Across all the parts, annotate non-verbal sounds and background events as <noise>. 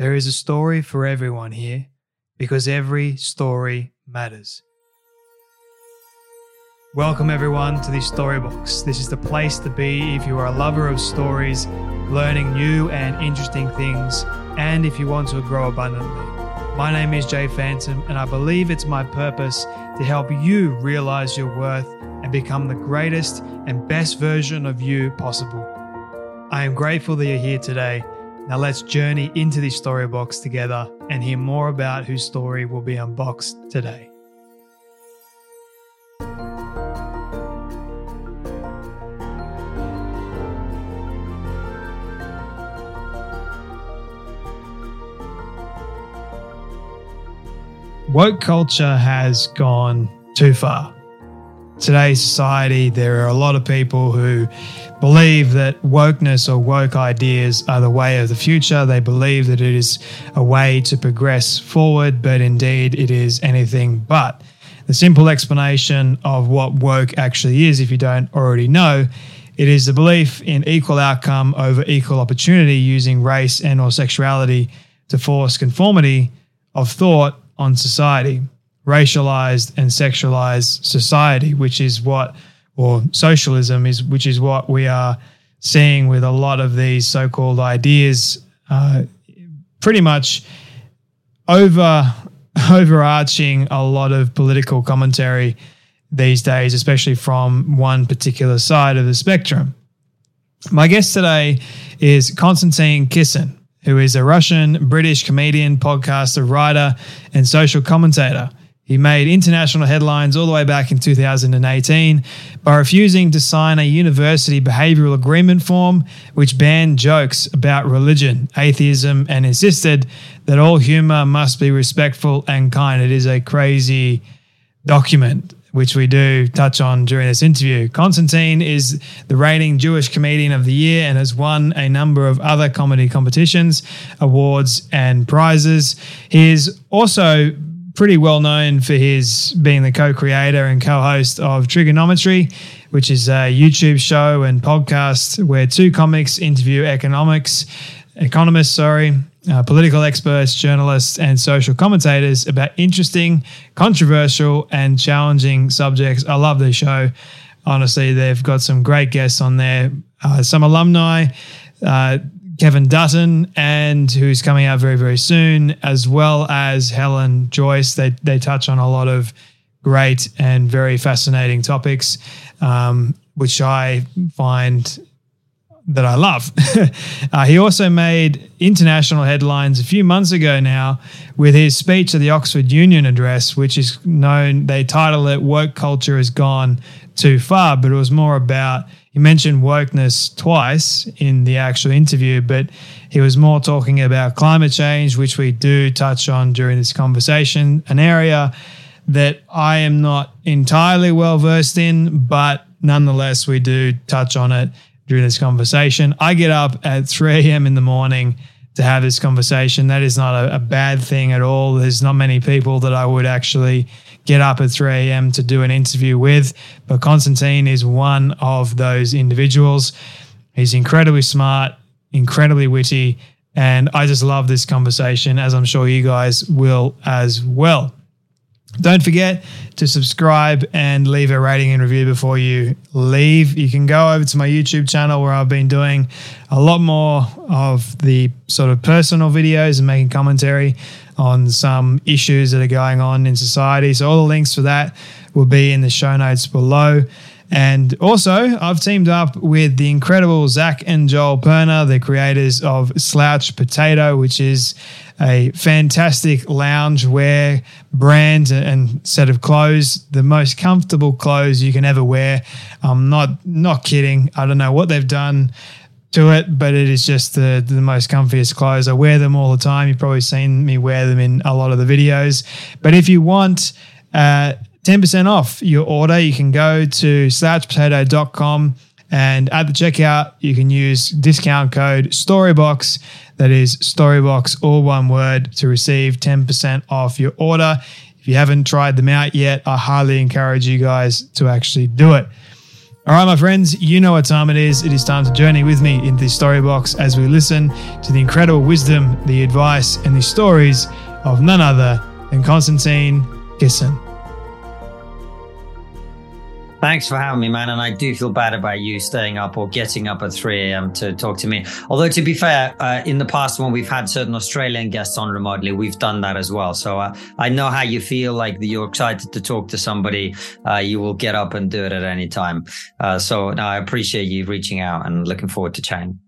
There is a story for everyone here because every story matters. Welcome, everyone, to this Storybox. This is the place to be if you are a lover of stories, learning new and interesting things, and if you want to grow abundantly. My name is Jay Phantom, and I believe it's my purpose to help you realize your worth and become the greatest and best version of you possible. I am grateful that you're here today. Now, let's journey into this story box together and hear more about whose story will be unboxed today. woke culture has gone too far. Today's society, there are a lot of people who believe that wokeness or woke ideas are the way of the future. They believe that it is a way to progress forward, but indeed it is anything but. The simple explanation of what woke actually is, if you don't already know, it is the belief in equal outcome over equal opportunity using race and or sexuality to force conformity of thought on society, racialized and sexualized society, which is what, or socialism is, which is what we are seeing with a lot of these so-called ideas, uh, pretty much over <laughs> overarching a lot of political commentary these days, especially from one particular side of the spectrum. My guest today is Konstantin Kisin who is a Russian British comedian, podcaster, writer, and social commentator. He made international headlines all the way back in 2018 by refusing to sign a university behavioral agreement form which banned jokes about religion, atheism, and insisted that all humor must be respectful and kind. It is a crazy document which we do touch on during this interview. Constantine is the reigning Jewish Comedian of the Year and has won a number of other comedy competitions, awards, and prizes. He is also pretty well known for his being the co-creator and co-host of TRIGGERnometry, which is a YouTube show and podcast where two comics interview economics, economists, sorry, uh, political experts, journalists, and social commentators about interesting, controversial, and challenging subjects. I love this show. Honestly, they've got some great guests on there, uh, some alumni. Uh, Kevin Dutton, and who's coming out very, very soon, as well as Helen Joyce. They, they touch on a lot of great and very fascinating topics, um, which I find that I love. <laughs> uh, he also made international headlines a few months ago now with his speech at the Oxford Union Address, which is known, they title it Woke Culture Has Gone Too Far, but it was more about, he mentioned wokeness twice in the actual interview, but he was more talking about climate change, which we do touch on during this conversation, an area that I am not entirely well versed in, but nonetheless, we do touch on it during this conversation. I get up at 3 a.m. in the morning to have this conversation. That is not a, a, bad thing at all. There's not many people that I would actually get up at 3 a.m. to do an interview with, but Constantine is one of those individuals. He's incredibly smart, incredibly witty, and I just love this conversation, as I'm sure you guys will as well. Don't forget to subscribe and leave a rating and review before you leave. You can go over to my YouTube channel where I've been doing a lot more of the sort of personal videos and making commentary on some issues that are going on in society. So, all the links for that will be in the show notes below. And also, I've teamed up with the incredible Zach and Joel Perner, the creators of Slouch Potato, which is a fantastic lounge wear brand and set of clothes, the most comfortable clothes you can ever wear. I'm not not kidding. I don't know what they've done to it, but it is just the, the most comfiest clothes. I wear them all the time. You've probably seen me wear them in a lot of the videos. But if you want uh, 10% off your order, you can go to slouchpotato.com and at the checkout, you can use discount code STORYBOX. That is STORYBOX, all one word, to receive 10% off your order. If you haven't tried them out yet, I highly encourage you guys to actually do it. All right, my friends, you know what time it is. It is time to journey with me into the story box as we listen to the incredible wisdom, the advice, and the stories of none other than Konstantin Kisin. Thanks for having me, man. And I do feel bad about you staying up or getting up at 3 a.m. to talk to me. Although, to be fair, uh, in the past, when we've had certain Australian guests on remotely, we've done that as well. So uh, I know how you feel like you're excited to talk to somebody. Uh, you will get up and do it at any time. Uh, so no, I appreciate you reaching out and looking forward to chatting.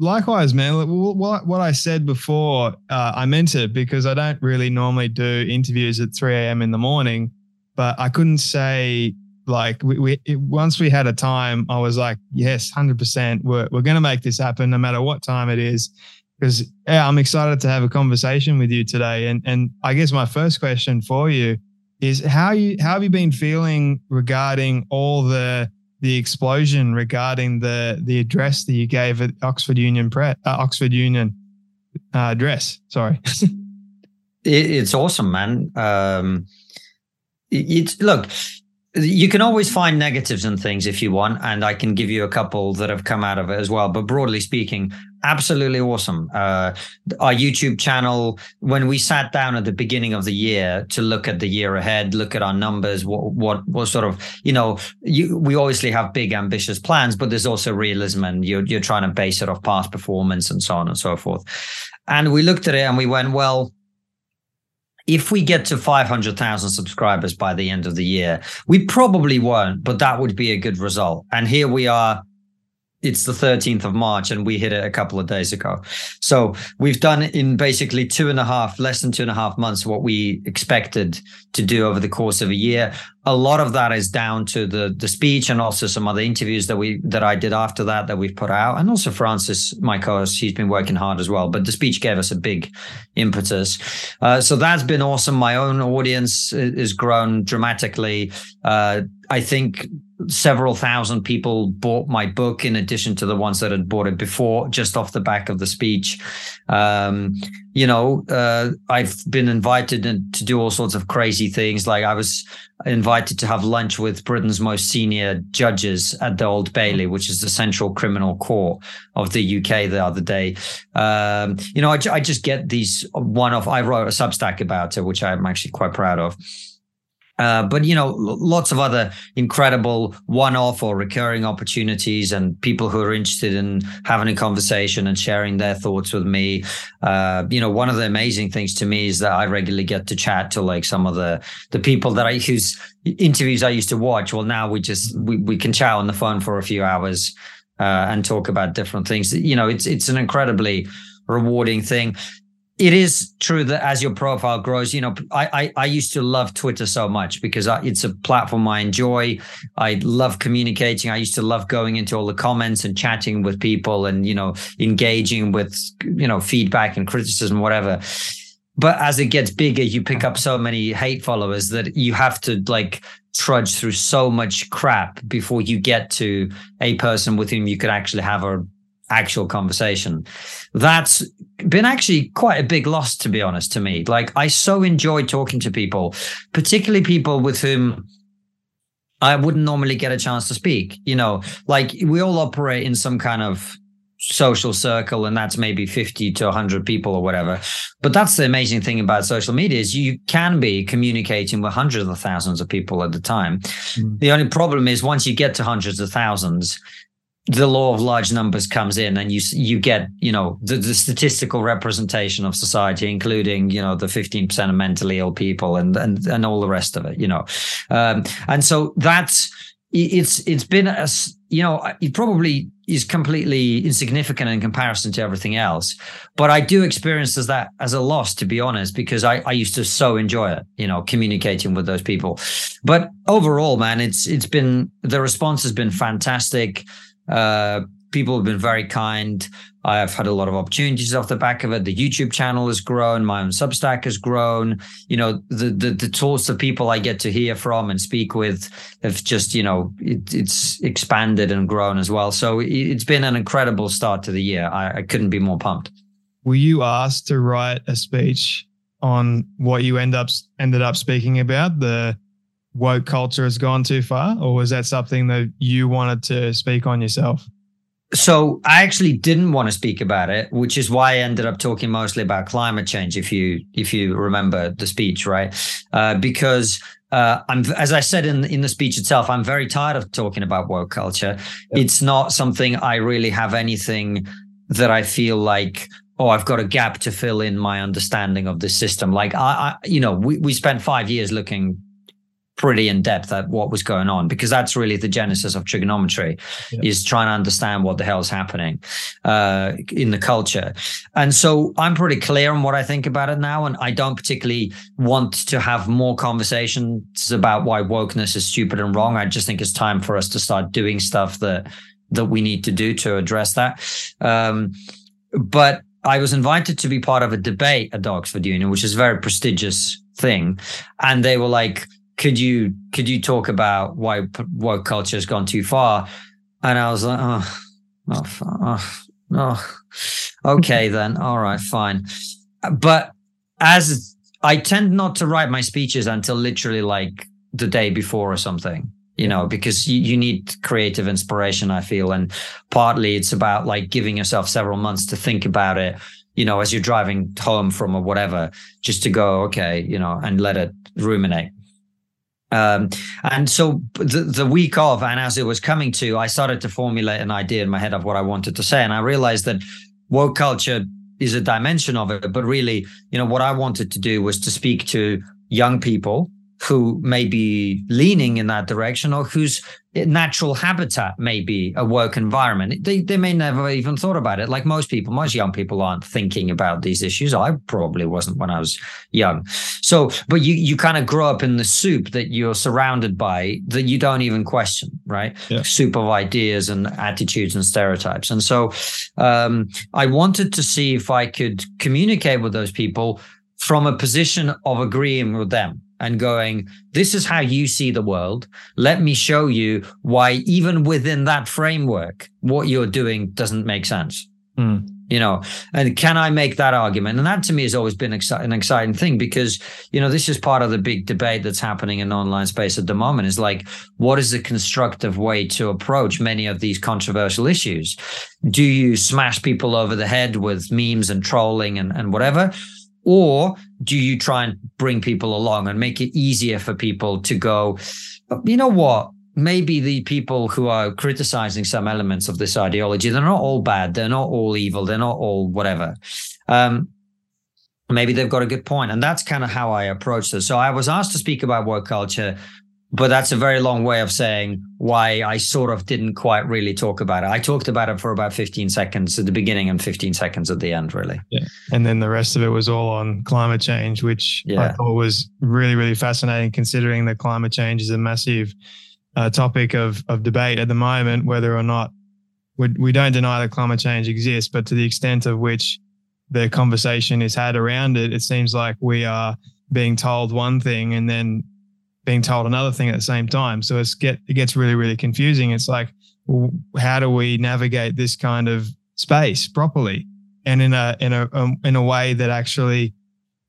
Likewise, man. What, what I said before, uh, I meant it because I don't really normally do interviews at 3 a.m. in the morning, but I couldn't say like we, we it, once we had a time, I was like, yes, hundred percent, we're we're gonna make this happen, no matter what time it is. Because yeah, I'm excited to have a conversation with you today. And and I guess my first question for you is how you how have you been feeling regarding all the the explosion regarding the the address that you gave at Oxford Union Press, uh, Oxford Union uh, address. Sorry. <laughs> it, it's awesome, man. Um, it's look you can always find negatives and things if you want and i can give you a couple that have come out of it as well. But broadly speaking absolutely awesome. Uh, our youtube channel when we sat down at the beginning of the year to look at the year ahead look at our numbers what what what sort of you know you, we obviously have big ambitious plans but there's also realism and you're, you're trying to base it off past performance and so on and so forth. And we looked at it and we went well if we get to 500,000 subscribers by the end of the year, we probably won't, but that would be a good result. And here we are it's the 13th of March and we hit it a couple of days ago. So we've done in basically two and a half, less than two and a half months, what we expected to do over the course of a year. A lot of that is down to the the speech and also some other interviews that we that I did after that that we've put out, and also Francis, my co-host, he's been working hard as well. But the speech gave us a big impetus, uh, so that's been awesome. My own audience has grown dramatically. Uh, I think several thousand people bought my book in addition to the ones that had bought it before, just off the back of the speech. Um, you know, uh, I've been invited to do all sorts of crazy things. Like I was invited to have lunch with Britain's most senior judges at the Old Bailey, which is the central criminal court of the UK the other day. Um, you know, I, I just get these one off. I wrote a Substack about it, which I'm actually quite proud of. Uh, but you know, lots of other incredible one-off or recurring opportunities, and people who are interested in having a conversation and sharing their thoughts with me. Uh, you know, one of the amazing things to me is that I regularly get to chat to like some of the the people that I whose interviews I used to watch. Well, now we just we we can chat on the phone for a few hours uh, and talk about different things. You know, it's it's an incredibly rewarding thing it is true that as your profile grows, you know, I, I, I used to love Twitter so much because it's a platform I enjoy. I love communicating. I used to love going into all the comments and chatting with people and, you know, engaging with, you know, feedback and criticism, whatever. But as it gets bigger, you pick up so many hate followers that you have to like trudge through so much crap before you get to a person with whom you could actually have a actual conversation. That's been actually quite a big loss, to be honest, to me. Like, I so enjoy talking to people, particularly people with whom I wouldn't normally get a chance to speak. You know, like we all operate in some kind of social circle and that's maybe 50 to 100 people or whatever but that's the amazing thing about social media is you can be communicating with hundreds of thousands of people at the time mm. the only problem is once you get to hundreds of thousands the law of large numbers comes in and you you get you know the, the statistical representation of society including you know the 15% of mentally ill people and and and all the rest of it you know. Um, and so that's it's it's been a you know it probably is completely insignificant in comparison to everything else but i do experience as that as a loss to be honest because i i used to so enjoy it you know communicating with those people. But overall man it's it's been the response has been fantastic uh people have been very kind. I've had a lot of opportunities off the back of it. The YouTube channel has grown. My own Substack has grown. You know, the the, the sorts of people I get to hear from and speak with have just, you know, it, it's expanded and grown as well. So it's been an incredible start to the year. I, I couldn't be more pumped. Were you asked to write a speech on what you end up ended up speaking about the woke culture has gone too far, or was that something that you wanted to speak on yourself? so I actually didn't want to speak about it, which is why I ended up talking mostly about climate change. If you if you remember the speech, right? Uh, because uh, I'm as I said in in the speech itself, I'm very tired of talking about woke culture. Yeah. It's not something I really have anything that I feel like oh i've got a gap to fill in my understanding of the system like I, I, you know we, we spent five years looking pretty in depth at what was going on because that's really the genesis of TRIGGERnometry yeah. is trying to understand what the hell is happening uh, in the culture and so i'm pretty clear on what i think about it now and i don't particularly want to have more conversations about why wokeness is stupid and wrong i just think it's time for us to start doing stuff that that we need to do to address that um, but I was invited to be part of a debate at Oxford Union, which is a very prestigious thing. And they were like, could you could you talk about why woke culture has gone too far? And I was like, oh, oh, oh, oh. okay <laughs> then, all right, fine. But as I tend not to write my speeches until literally like the day before or something you know because you, you need creative inspiration i feel and partly it's about like giving yourself several months to think about it you know as you're driving home from or whatever just to go okay you know and let it ruminate um, and so the, the week of, and as it was coming to, I started to formulate an idea in my head of what I wanted to say. And I realized that woke culture is a dimension of it. But really, you know, what I wanted to do was to speak to young people who may be leaning in that direction or whose natural habitat may be a work environment. They, they may never even thought about it. Like most people, most young people aren't thinking about these issues. I probably wasn't when I was young. So, but you, you kind of grow up in the soup that you're surrounded by that you don't even question, right? Yeah. Soup of ideas and attitudes and stereotypes. And so um, I wanted to see if I could communicate with those people from a position of agreeing with them and going, this is how you see the world. Let me show you why, even within that framework, what you're doing doesn't make sense. Mm. You know, and can I make that argument? And that to me has always been exci- an exciting thing because, you know, this is part of the big debate that's happening in online space at the moment is like, what is the constructive way to approach many of these controversial issues? Do you smash people over the head with memes and trolling and, and whatever? Or do you try and bring people along and make it easier for people to go, you know what? Maybe the people who are criticizing some elements of this ideology, they're not all bad. They're not all evil. They're not all whatever. Um, maybe they've got a good point. And that's kind of how I approach this. So I was asked to speak about woke culture but that's a very long way of saying why I sort of didn't quite really talk about it. I talked about it for about 15 seconds at the beginning and 15 seconds at the end, really. Yeah. And then the rest of it was all on climate change, which yeah. I thought was really, really fascinating considering that climate change is a massive uh, topic of, of debate at the moment, whether or not we, we don't deny that climate change exists, but to the extent of which the conversation is had around it, it seems like we are being told one thing and then being told another thing at the same time. So it's get it gets really really confusing. It's like, well, how do we navigate this kind of space properly and in a in a um, in a way that actually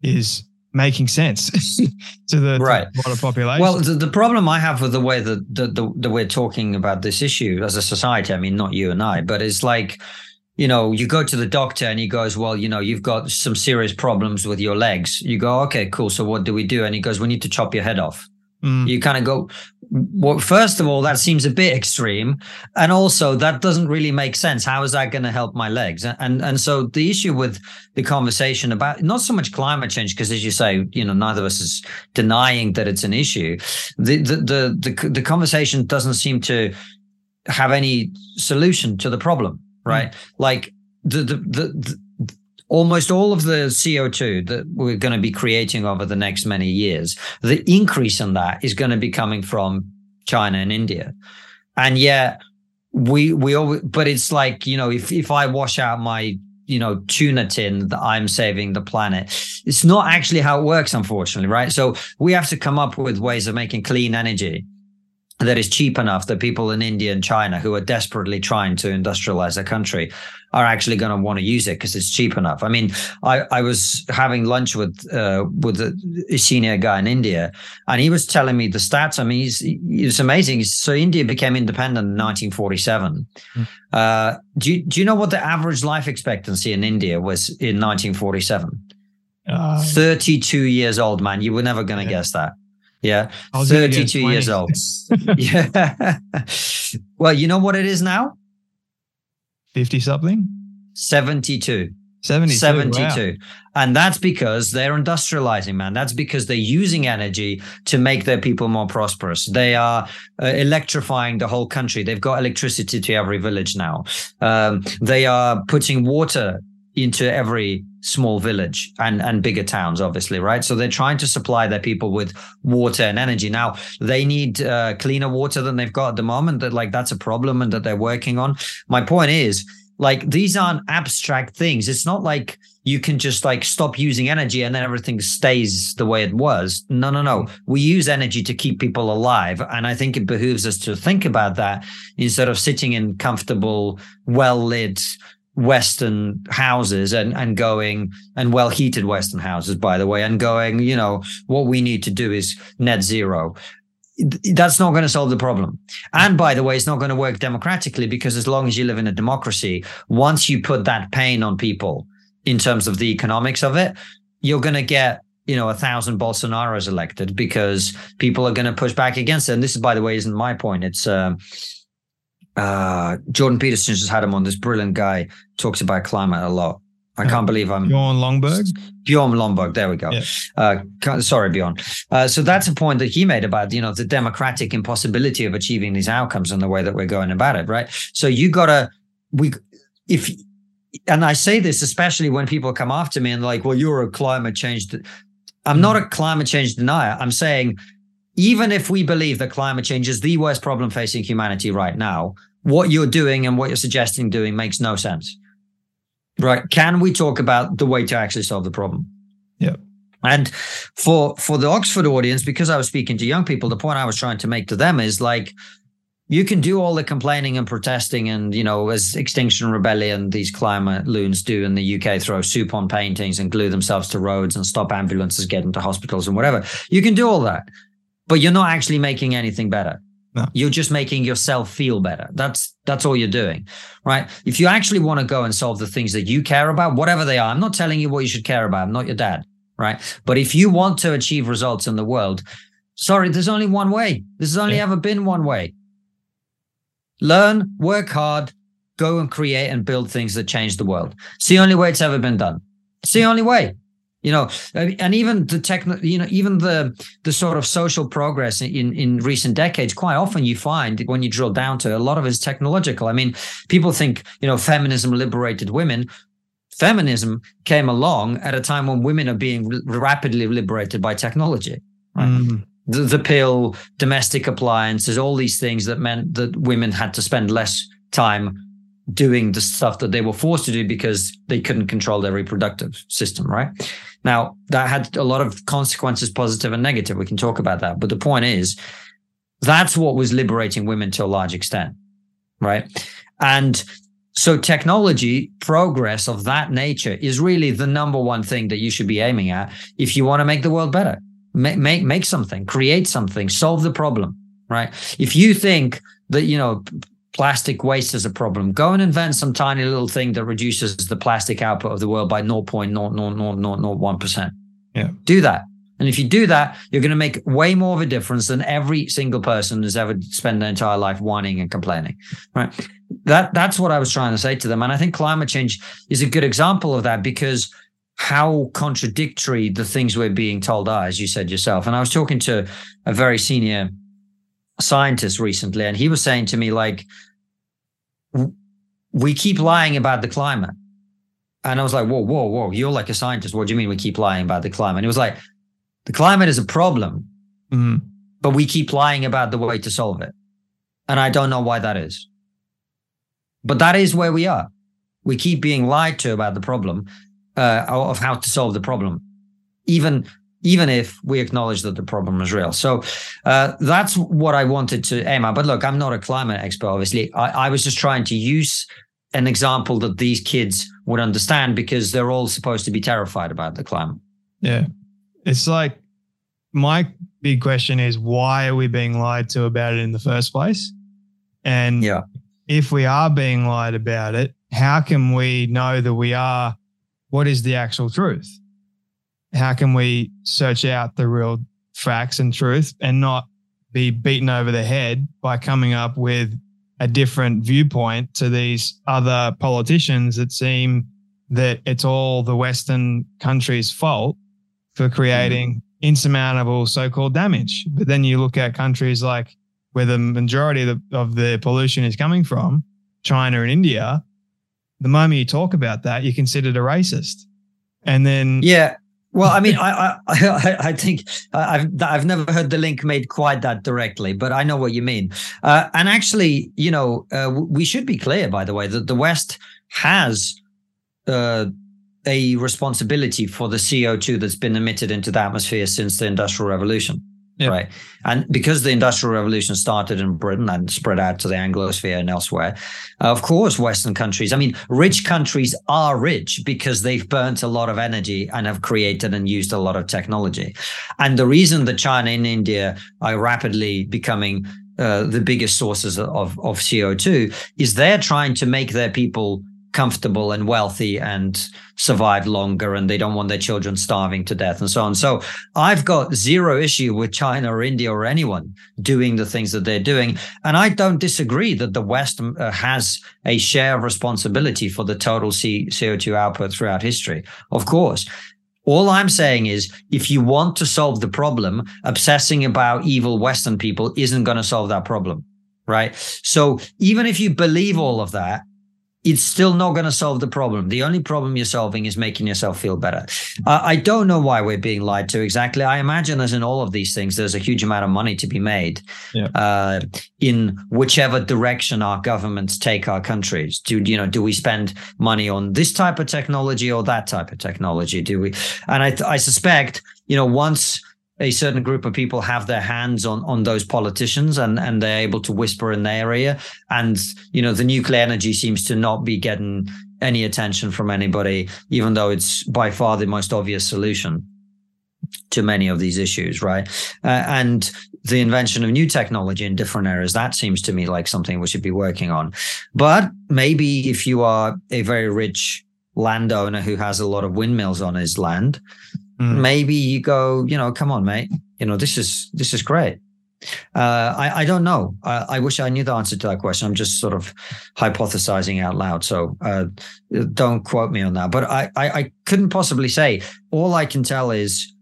is making sense <laughs> to the right to the population. Well, the, the problem I have with the way that the, the, the we're talking about this issue as a society, I mean, not you and I, but it's like you know, you go to the doctor and he goes, Well, you know, you've got some serious problems with your legs. You go, Okay, cool. So what do we do? And he goes, We need to chop your head off. Mm. You kind of go, well, first of all, that seems a bit extreme, and also that doesn't really make sense. How is that going to help my legs? And and so the issue with the conversation about not so much climate change, because as you say, you know, neither of us is denying that it's an issue. The the the the, the conversation doesn't seem to have any solution to the problem, right? Mm. Like the the the, the almost all of the CO2 that we're going to be creating over the next many years, the increase in that is going to be coming from China and India. And yet we we always, but it's like, you know, if if I wash out my you know tuna tin that i'm saving the planet it's not actually how it works unfortunately right so we have to come up with ways of making clean energy that is cheap enough that people in India and China who are desperately trying to industrialize their country are actually going to want to use it because it's cheap enough. I mean, I, I was having lunch with uh, with a senior guy in India, and he was telling me the stats. I mean, he's it's amazing. So India became independent in 1947. Mm. Uh, do you, do you know what the average life expectancy in India was in 1947? Uh, 32 years old, man. You were never going to yeah. guess that. Yeah. 32 years old. <laughs> <laughs> yeah. well, you know what it is now? 50 something? 72. 72. 72. Wow. And that's because they're industrializing, man. That's because they're using energy to make their people more prosperous. They are uh, electrifying the whole country. They've got electricity to every village now. Um, they are putting water into every small village and and bigger towns obviously right? So they're trying to supply their people with water and energy. Now they need uh, cleaner water than they've got at the moment that like that's a problem and that they're working on. My point is like these aren't abstract things. It's not like you can just like stop using energy and then everything stays the way it was. No no no. We use energy to keep people alive and i think it behooves us to think about that instead of sitting in comfortable well lit Western houses and, and going and well heated Western houses, by the way, and going, you know, what we need to do is net zero. That's not going to solve the problem. And by the way, it's not going to work democratically because as long as you live in a democracy, once you put that pain on people in terms of the economics of it, you're going to get you know, a thousand Bolsonaros elected because people are going to push back against it. And this by the way, isn't my point. It's, uh, uh, Jordan Peterson just had him on. This brilliant guy talks about climate a lot. I can't believe I'm Bjorn Lomborg. Bjorn Lomborg. There we go. Yeah. Uh, sorry, Bjorn. Uh, so that's a point that he made about you know the democratic impossibility of achieving these outcomes and the way that we're going about it. Right. So you gotta we if and I say this especially when people come after me and like, well, you're a climate change. I'm not a climate change denier. I'm saying even if we believe that climate change is the worst problem facing humanity right now, what you're doing and what you're suggesting doing makes no sense. Right? Can we talk about the way to actually solve the problem? Yeah. And for for the Oxford audience, because I was speaking to young people, the point I was trying to make to them is like you can do all the complaining and protesting and you know as extinction rebellion these climate loons do in the uk throw soup on paintings and glue themselves to roads and stop ambulances getting to hospitals and whatever you can do all that but you're not actually making anything better. No. You're just making yourself feel better. That's that's all you're doing, right? If you actually want to go and solve the things that you care about, whatever they are, I'm not telling you what you should care about. I'm not your dad, right? But if you want to achieve results in the world, sorry, there's only one way. This has only yeah. ever been one way. Learn, work hard, go and create and build things that change the world. It's the only way it's ever been done. It's the only way you know and even the techno you know even the the sort of social progress in in recent decades quite often you find when you drill down to it, a lot of it is technological i mean people think you know feminism liberated women feminism came along at a time when women are being rapidly liberated by technology right mm. the, the pill domestic appliances all these things that meant that women had to spend less time doing the stuff that they were forced to do because they couldn't control their reproductive system, right? Now, that had a lot of consequences, positive and negative. We can talk about that. But the point is, that's what was liberating women to a large extent, right? And so technology progress of that nature is really the number one thing that you should be aiming at if you want to make the world better. Make, make, make something, create something, solve the problem, right? If you think that, you know, plastic waste is a problem. Go and invent some tiny little thing that reduces the plastic output of the world by 0.00001%. Yeah. Do that And if you do that, you're going to make way more of a difference than every single person has ever spent their entire life whining and complaining. Right. That that's what I was trying to say to them. And I think climate change is a good example of that because how contradictory the things we're being told are, as you said yourself. And I was talking to a very senior scientist recently, and he was saying to me, like, we keep lying about the climate. And I was like, whoa, whoa, whoa, you're like a scientist. What do you mean we keep lying about the climate? And he was like, the climate is a problem, mm. but we keep lying about the way to solve it. And I don't know why that is. But that is where we are. We keep being lied to about the problem uh, of how to solve the problem, even even if we acknowledge that the problem is real. So uh, that's what I wanted to aim at. But look, I'm not a climate expert, obviously. I, I was just trying to use an example that these kids would understand because they're all supposed to be terrified about the climate. Yeah. It's like my big question is why are we being lied to about it in the first place? And yeah. if we are being lied about it, how can we know that we are what is the actual truth? How can we search out the real facts and truth and not be beaten over the head by coming up with a different viewpoint to these other politicians that seem that it's all the Western countries' fault for creating insurmountable so-called damage. But then you look at countries like where the majority of the, of the pollution is coming from, China and India, the moment you talk about that, you're considered a racist. And then yeah, well, I mean, <laughs> I, I I think I've I've never heard the link made quite that directly, but I know what you mean. Uh, and actually, you know, uh, we should be clear, by the way, that the West has uh, a responsibility for the CO two that's been emitted into the atmosphere since the Industrial Revolution. Right. And because the Industrial Revolution started in Britain and spread out to the Anglosphere and elsewhere, of course, Western countries, I mean, rich countries are rich because they've burnt a lot of energy and have created and used a lot of technology. And the reason that China and India are rapidly becoming uh, the biggest sources of, of CO2 is they're trying to make their people comfortable and wealthy and survive longer and they don't want their children starving to death and so on. So I've got zero issue with China or India or anyone doing the things that they're doing. And I don't disagree that the West uh, has a share of responsibility for the total CO2 output throughout history. Of course. All I'm saying is, if you want to solve the problem, obsessing about evil Western people isn't going to solve that problem. Right. So even if you believe all of that, it's still not going to solve the problem. The only problem you're solving is making yourself feel better. Uh, I don't know why we're being lied to exactly. I imagine, as in all of these things, there's a huge amount of money to be made yeah. uh, in whichever direction our governments take our countries. Do you know? Do we spend money on this type of technology or that type of technology? Do we? And I, I suspect, you know, once a certain group of people have their hands on on those politicians and and they're able to whisper in their area and you know the nuclear energy seems to not be getting any attention from anybody even though it's by far the most obvious solution to many of these issues right? Uh, and the invention of new technology in different areas that seems to me like something we should be working on. But maybe if you are a very rich landowner who has a lot of windmills on his land mm. maybe you go, you know, come on, mate. You know, this is this is great. Uh, I, I don't know. I, I, wish I knew the answer to that question. I'm just sort of hypothesizing out loud. So uh, don't quote me on that. But I, I, I couldn't possibly say. All I can tell is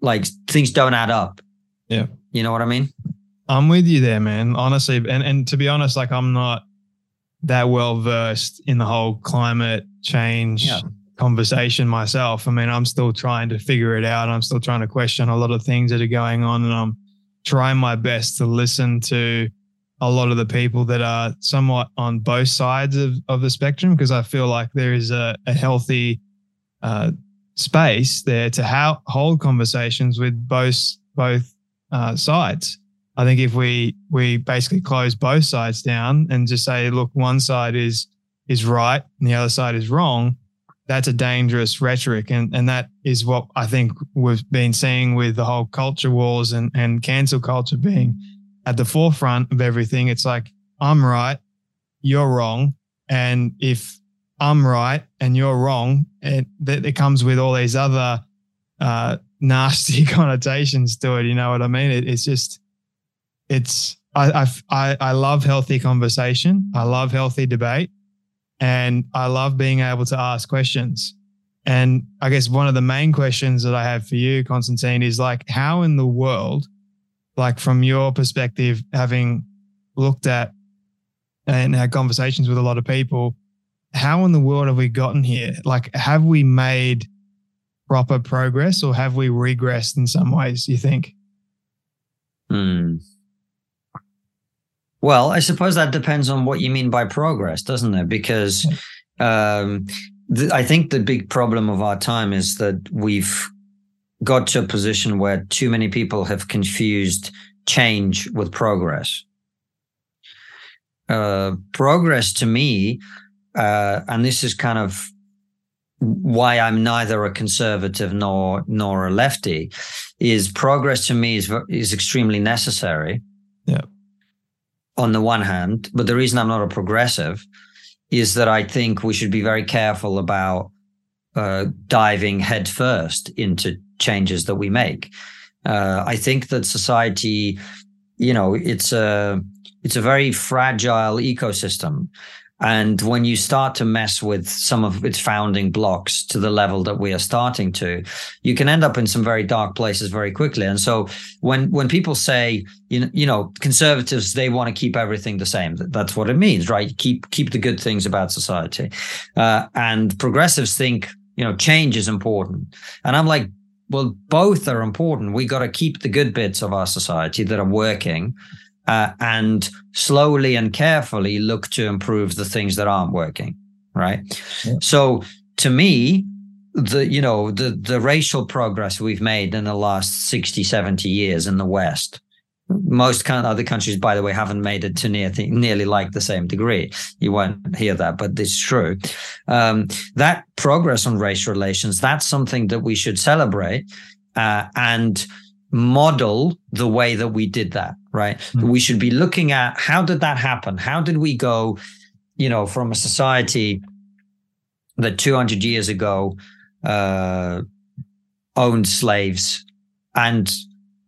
like things don't add up. Yeah. You know what I mean? I'm with you there, man. Honestly, and and to be honest, like I'm not that well versed in the whole climate change yeah conversation myself. I mean, I'm still trying to figure it out. I'm still trying to question a lot of things that are going on, and I'm trying my best to listen to a lot of the people that are somewhat on both sides of, of the spectrum because I feel like there is a, a healthy uh, space there to ha- hold conversations with both both uh, sides. I think if we we basically close both sides down and just say, look, one side is is right and the other side is wrong, that's a dangerous rhetoric. And, and that is what I think we've been seeing with the whole culture wars and, and cancel culture being at the forefront of everything. It's like, I'm right, you're wrong. And if I'm right and you're wrong, it, it comes with all these other uh, <laughs> nasty <laughs> connotations to it. You know what I mean? It, it's just, it's, I, I, I love healthy conversation. I love healthy debate and I love being able to ask questions. And I guess one of the main questions that I have for you, Constantine, is like, how in the world, like from your perspective, having looked at and had conversations with a lot of people, how in the world have we gotten here? Like, have we made proper progress or have we regressed in some ways, you think? Hmm. Well, I suppose that depends on what you mean by progress, doesn't it? Because um, th- I think the big problem of our time is that we've got to a position where too many people have confused change with progress. Uh, progress to me, uh, and this is kind of why I'm neither a conservative nor nor a lefty, is progress to me is is extremely necessary. On the one hand, but the reason I'm not a progressive is that I think we should be very careful about uh, diving headfirst into changes that we make. Uh, I think that society, you know, it's a it's a very fragile ecosystem, and when you start to mess with some of its founding blocks to the level that we are starting to, you can end up in some very dark places very quickly. And so when when people say, you know, you know, conservatives they want to keep everything the same, that's what it means, right? Keep keep the good things about society, uh, and progressives think, you know, change is important. And I'm like, well, both are important. We got to keep the good bits of our society that are working uh, and slowly and carefully look to improve the things that aren't working right? Yeah. so to me the you know the the racial progress we've made in the last 60 70 years in the west most kind of other countries by the way haven't made it to near th- nearly like the same degree. You won't hear that but it's true. Um, that progress on race relations that's something that we should celebrate uh, and model the way that we did that right mm-hmm. we should be looking at how did that happen how did we go you know from a society that 200 years ago uh, owned slaves and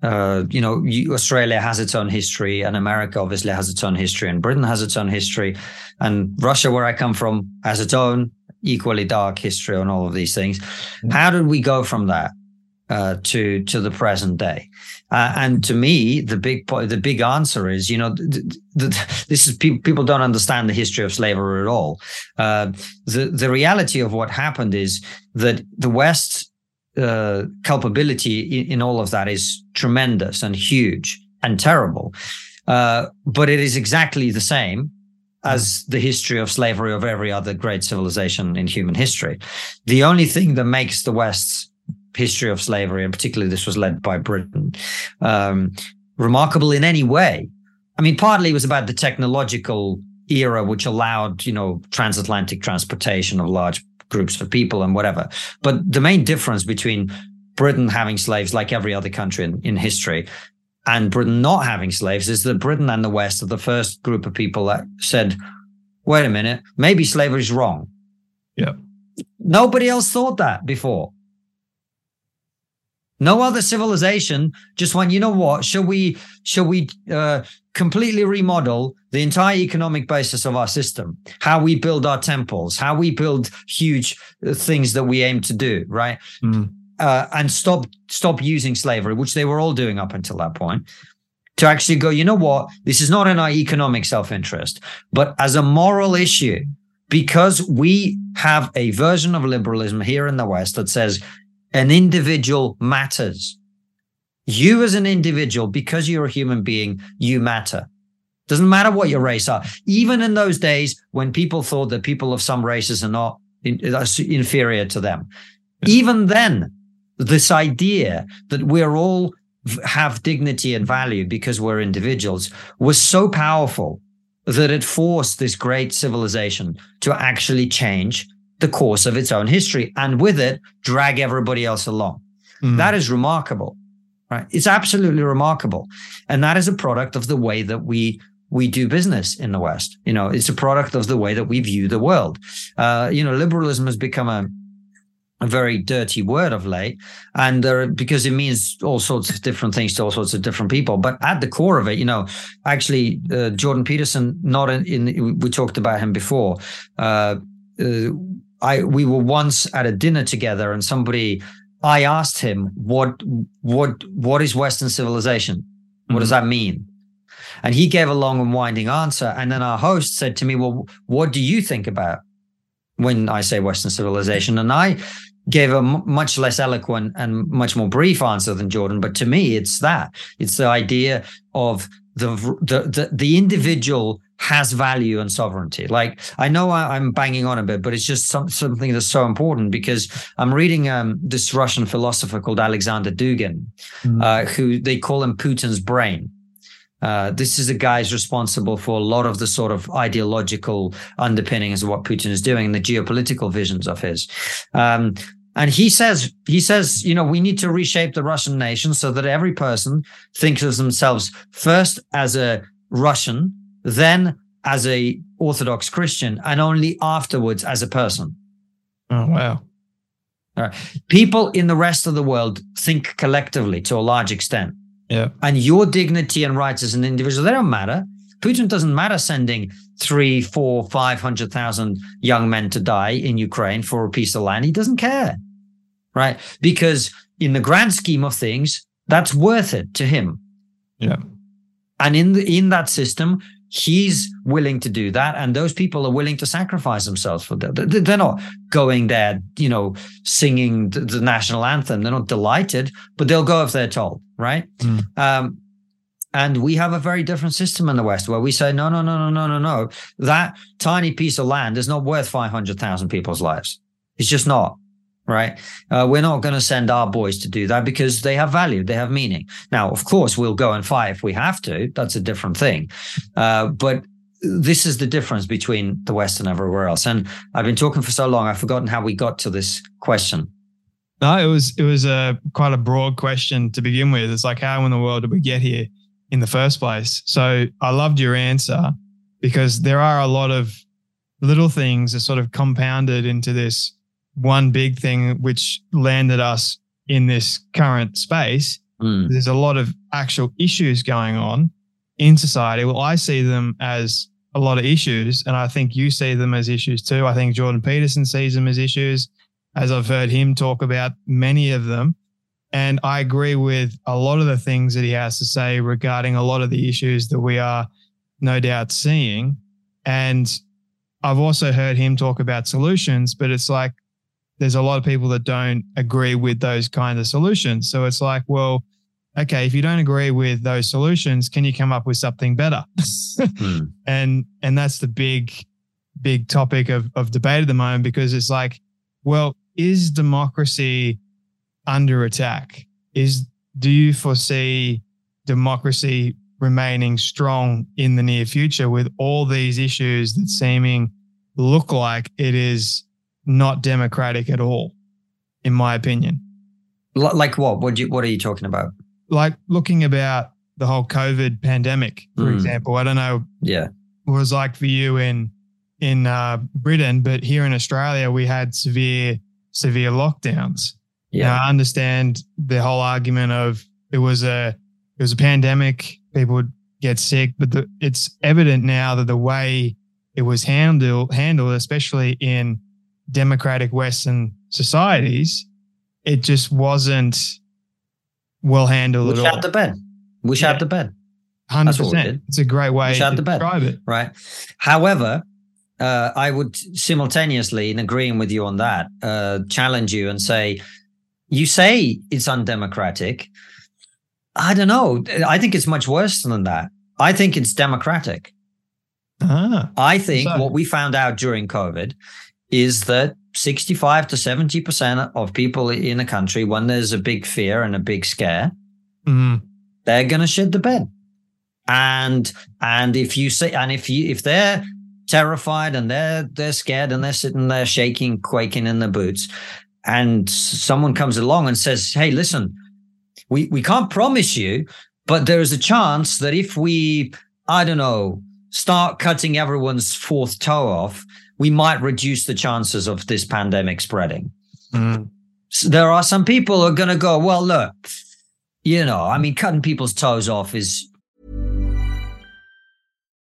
uh, you know australia has its own history and america obviously has its own history and britain has its own history and russia where i come from has its own equally dark history on all of these things mm-hmm. how did we go from that uh, to to the present day. Uh, and to me, the big the big answer is, you know, th- th- this is people people don't understand the history of slavery at all. Uh, the the reality of what happened is that the West's uh, culpability in, in, all of that is tremendous and huge and terrible, uh, but it is exactly the same as the history of slavery of every other great civilization in human history. The only thing that makes the West's history of slavery, and particularly this was led by Britain, um, remarkable in any way. I mean, partly it was about the technological era, which allowed, you know, transatlantic transportation of large groups of people and whatever. But the main difference between Britain having slaves, like every other country in, in history, and Britain not having slaves is that Britain and the West are the first group of people that said, wait a minute, maybe slavery is wrong. Yeah. Nobody else thought that before. No other civilization just went, you know what? Shall we, shall we uh, completely remodel the entire economic basis of our system? How we build our temples, how we build huge uh, things that we aim to do, right? Mm. Uh, and stop stop using slavery, which they were all doing up until that point. To actually go, you know what? This is not in our economic self interest, but as a moral issue, because we have a version of liberalism here in the West that says an individual matters. You as an individual, because you're a human being, you matter. Doesn't matter what your race are. Even in those days when people thought that people of some races are not inferior to them. Even then, this idea that we're all have dignity and value because we're individuals was so powerful that it forced this great civilization to actually change the course of its own history and with it drag everybody else along. Mm. That is remarkable, right? It's absolutely remarkable. And that is a product of the way that we we do business in the West. You know, it's a product of the way that we view the world. Uh, you know, liberalism has become a a very dirty word of late, and there because it means all sorts of different things to all sorts of different people. But at the core of it, you know, actually, uh, Jordan Peterson, not in, in, we talked about him before. Uh, uh, I we were once at a dinner together, and somebody I asked him what what what is Western civilization? What mm-hmm. does that mean? And he gave a long and winding answer. And then our host said to me, Well, what do you think about when I say Western civilization? And I gave a m- much less eloquent and much more brief answer than Jordan. But to me, it's that it's the idea of the, the, the, the individual has value and sovereignty. Like I know I, am banging on a bit, but it's just some, something that's so important because I'm reading um, this Russian philosopher called Alexander Dugin, mm. uh, who they call him Putin's brain. Uh, this is a guy who's responsible for a lot of the sort of ideological underpinnings of what Putin is doing and the geopolitical visions of his. Um, and he says, he says, you know, we need to reshape the Russian nation so that every person thinks of themselves first as a Russian, then as a Orthodox Christian, and only afterwards as a person. Oh wow! All right. People in the rest of the world think collectively to a large extent. Yeah. And your dignity and rights as an individual, they don't matter. Putin doesn't matter sending three, four, five hundred thousand young men to die in Ukraine for a piece of land. He doesn't care. Right. Because in the grand scheme of things, that's worth it to him. Yeah. And in the, in that system, he's willing to do that and those people are willing to sacrifice themselves for that they're not going there you know singing the national anthem they're not delighted but they'll go if they're told right mm. um, and we have a very different system in the west where we say no no no no no no no that tiny piece of land is not worth 500000 people's lives it's just not right? Uh, we're not going to send our boys to do that because they have value, they have meaning. Now, of course, we'll go and fight if we have to. That's a different thing. Uh, but this is the difference between the West and everywhere else. And I've been talking for so long, I've forgotten how we got to this question. No, it was it was a quite a broad question to begin with. It's like, how in the world did we get here in the first place? So I loved your answer because there are a lot of little things that sort of compounded into this one big thing which landed us in this current space. Mm. There's a lot of actual issues going on in society. Well, I see them as a lot of issues, and I think you see them as issues too. I think Jordan Peterson sees them as issues, as I've heard him talk about many of them. And I agree with a lot of the things that he has to say regarding a lot of the issues that we are no doubt seeing. And I've also heard him talk about solutions, but it's like there's a lot of people that don't agree with those kinds of solutions. So it's like, well, okay, if you don't agree with those solutions, can you come up with something better? <laughs> hmm. And and that's the big, big topic of, of debate at the moment because it's like, well, is democracy under attack? Is do you foresee democracy remaining strong in the near future with all these issues that seeming look like it is not democratic at all, in my opinion. Like what? What you What are you talking about? Like looking about the whole COVID pandemic, for mm. example. I don't know. Yeah. What it was like for you in in uh, Britain, but here in Australia, we had severe severe lockdowns. Yeah. Now, I understand the whole argument of it was a it was a pandemic. People would get sick, but the, it's evident now that the way it was handled handled, especially in democratic Western societies, it just wasn't well handled we at all. the bed. We yeah. the bed. Hundred percent. It's a great way to the bed, describe it. Right. However, uh, I would simultaneously, in agreeing with you on that, uh, challenge you and say, you say it's undemocratic. I don't know. I think it's much worse than that. I think it's democratic. Ah, I think so. what we found out during COVID is that 65 to 70% of people in a country, when there's a big fear and a big scare, mm-hmm. they're going to shit the bed. And, and if you say, and if you, if they're terrified and they're, they're scared and they're sitting there shaking, quaking in their boots, and someone comes along and says, Hey, listen, we, we can't promise you, but there is a chance that if we, I don't know, start cutting everyone's fourth toe off, we might reduce the chances of this pandemic spreading. Mm. there are some people who are going to go, well, look, you know, I mean, cutting people's toes off is.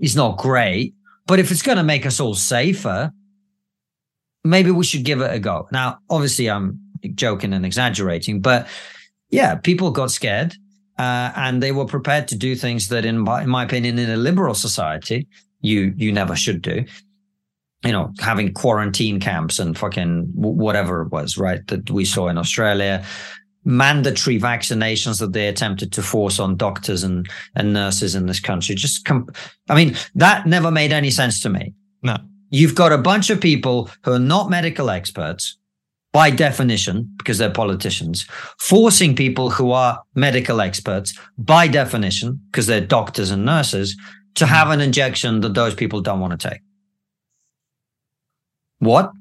Is not great. But if it's going to make us all safer, maybe we should give it a go. Now, obviously, I'm joking and exaggerating, but yeah, people got scared uh, and they were prepared to do things that, in my, in my opinion, in a liberal society, you you never should do. You know, having quarantine camps and fucking whatever it was, right? That we saw in Australia, mandatory vaccinations that they attempted to force on doctors and, and nurses in this country. Just, com- I mean, that never made any sense to me. No. You've got a bunch of people who are not medical experts by definition, because they're politicians, forcing people who are medical experts by definition, because they're doctors and nurses, to have an injection that those people don't want to take. What?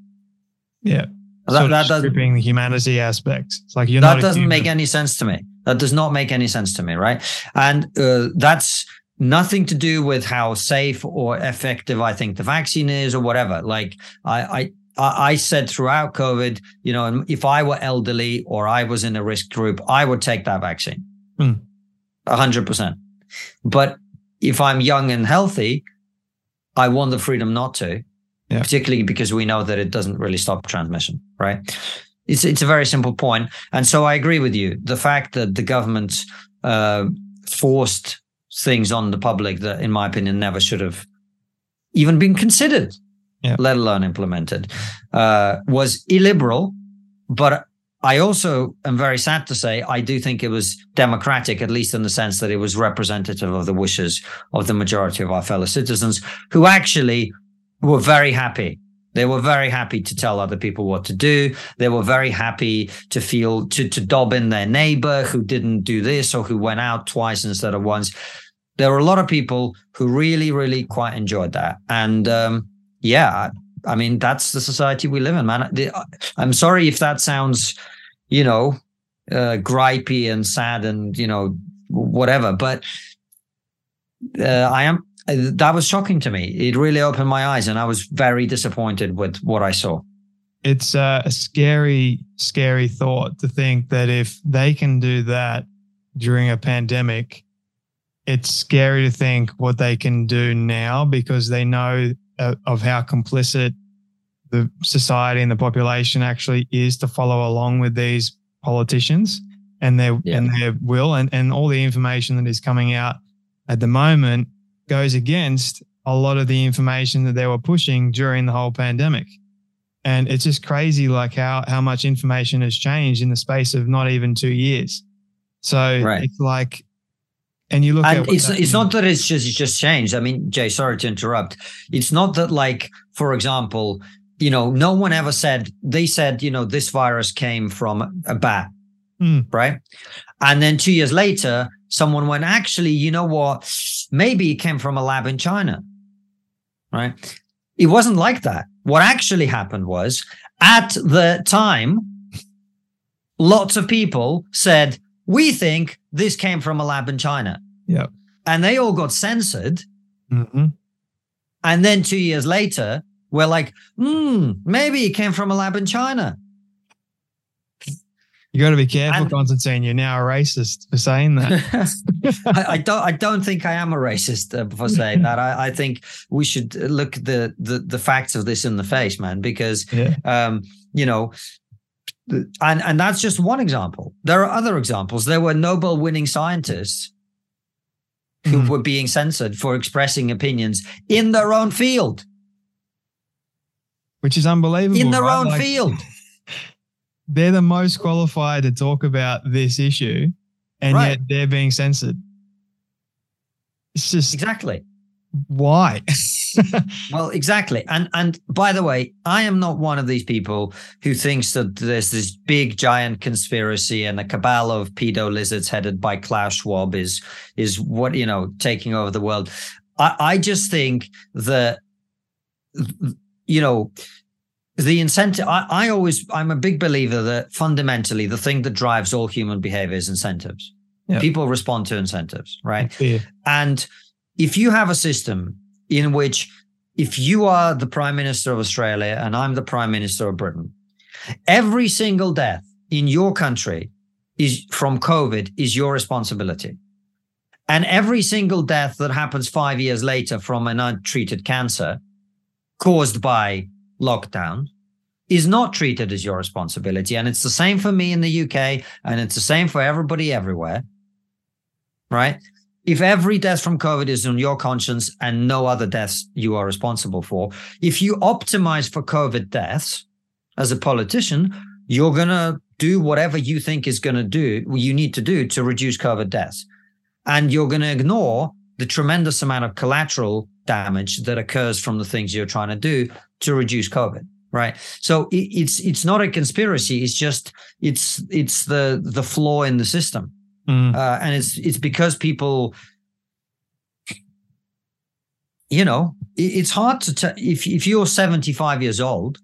Yeah. That, Sort that doesn't stripping the humanity aspect. It's like you're that doesn't make any sense to me. That does not make any sense to me, right? And uh, that's nothing to do with how safe or effective I think the vaccine is or whatever. Like I, I, I said throughout COVID, you know, if I were elderly or I was in a risk group, I would take that vaccine, Hmm. a hundred percent. But if I'm young and healthy, I want the freedom not to, Yeah. particularly because we know that it doesn't really stop transmission, right? It's it's a very simple point, and so I agree with you. The fact that the government uh, forced things on the public that, in my opinion, never should have even been considered, Yeah. let alone implemented, uh, was illiberal. But I also am very sad to say I do think it was democratic, at least in the sense that it was representative of the wishes of the majority of our fellow citizens, who actually were very happy. They were very happy to tell other people what to do. They were very happy to feel to to dob in their neighbor who didn't do this or who went out twice instead of once. There were a lot of people who really, really quite enjoyed that. And um, yeah, I, mean that's the society we live in, man. I'm sorry if that sounds, you know, uh, gripey and sad and you know whatever, but uh, I am that was shocking to me. It really opened my eyes, and I was very disappointed with what I saw. It's uh, a scary, scary thought to think that if they can do that during a pandemic, it's scary to think what they can do now because they know uh, of how complicit the society and the population actually is to follow along with these politicians and their Yeah. and their will and, and all the information that is coming out at the moment goes against a lot of the information that they were pushing during the whole pandemic. And it's just crazy like how how much information has changed in the space of not even two years. So Right. it's like and you look at and what's it's it's not that it's just it's just changed. I mean, Jay, sorry to interrupt. It's not that like, for example, you know, no one ever said they said, you know, this virus came from a bat, Hmm. right? And then two years later, someone went, actually, you know what? Maybe it came from a lab in China, right? It wasn't like that. What actually happened was at the time, lots of people said, we think this came from a lab in China. Yep. And they all got censored. Mhm. And then two years later, we're like, hmm, maybe it came from a lab in China. You got to be careful, and, Konstantin. You're now a racist for saying that. <laughs> I, I, don't. I don't think I am a racist uh, for saying that. I, I, think we should look the, the the facts of this in the face, man. Because yeah. um, you know, and and that's just one example. There are other examples. There were Nobel winning scientists who mm. were being censored for expressing opinions in their own field, which is unbelievable. In their right? own like, field they're the most qualified to talk about this issue, and right. yet they're being censored. It's just exactly why. <laughs> well, exactly. And and by the way, I am not one of these people who thinks that there's this big giant conspiracy and a cabal of pedo lizards headed by Klaus Schwab is is what you know taking over the world. I, I just think that you know the incentive I, I, always i'm a big believer that fundamentally the thing that drives all human behavior is incentives. People respond to incentives right? Yeah. and if you have a system in which if you are the prime minister of australia and i'm the prime minister of britain every single death in your country is from covid is your responsibility. And every single death that happens five years later from an untreated cancer caused by lockdown is not treated as your responsibility. And it's the same for me in the UK, and it's the same for everybody everywhere. Right? If every death from COVID is on your conscience and no other deaths you are responsible for, if you optimize for COVID deaths as a politician, you're going to do whatever you think is going to do, you need to do to reduce COVID deaths. And you're going to ignore the tremendous amount of collateral damage that occurs from the things you're trying to do to reduce COVID. Right. So it, it's it's not a conspiracy. It's just it's it's the the flaw in the system, mm. uh, and it's it's because people you know, it's hard to tell if if you're 75 years old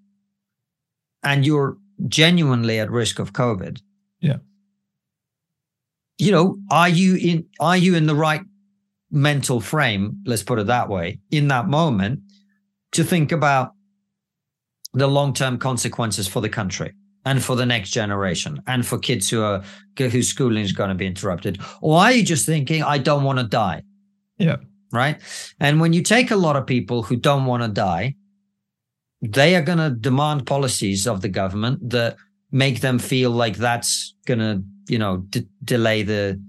and you're genuinely at risk of COVID. Yeah. You know, are you in are you in the right mental frame, let's put it that way, in that moment to think about the long-term consequences for the country and for the next generation and for kids who are whose schooling is going to be interrupted. Or are you just thinking i don't want to die? Yeah. Right? And when you take a lot of people who don't want to die they are going to demand policies of the government that make them feel like that's going to you know d- delay the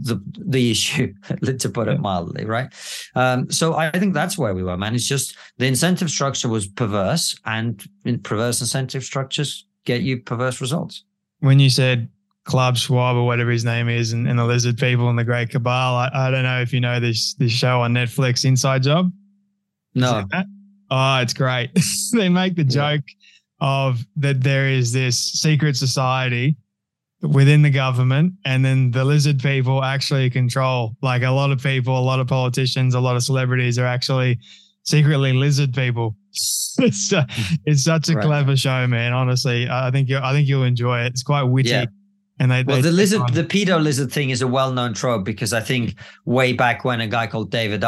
the the issue <laughs> to put it mildly right? Um, so i think that's where we were man. It's just the incentive structure was perverse and in perverse incentive structures get you perverse results. When you said Club Schwab or whatever his name is and, and the lizard people and the great cabal I, I, don't know if you know this this show on netflix inside job. No. oh it's great. <laughs> They make the joke yeah. of that there is this secret society within the government and then the lizard people actually control like a lot of people a lot of politicians a lot of celebrities are actually secretly lizard people. <laughs> It's, uh, it's such a right. clever show man. Honestly i think you i think you'll enjoy it. It's quite witty. Yeah. And they, well, they the lizard, the pedo lizard thing is a well-known trope because I think way back when a guy called David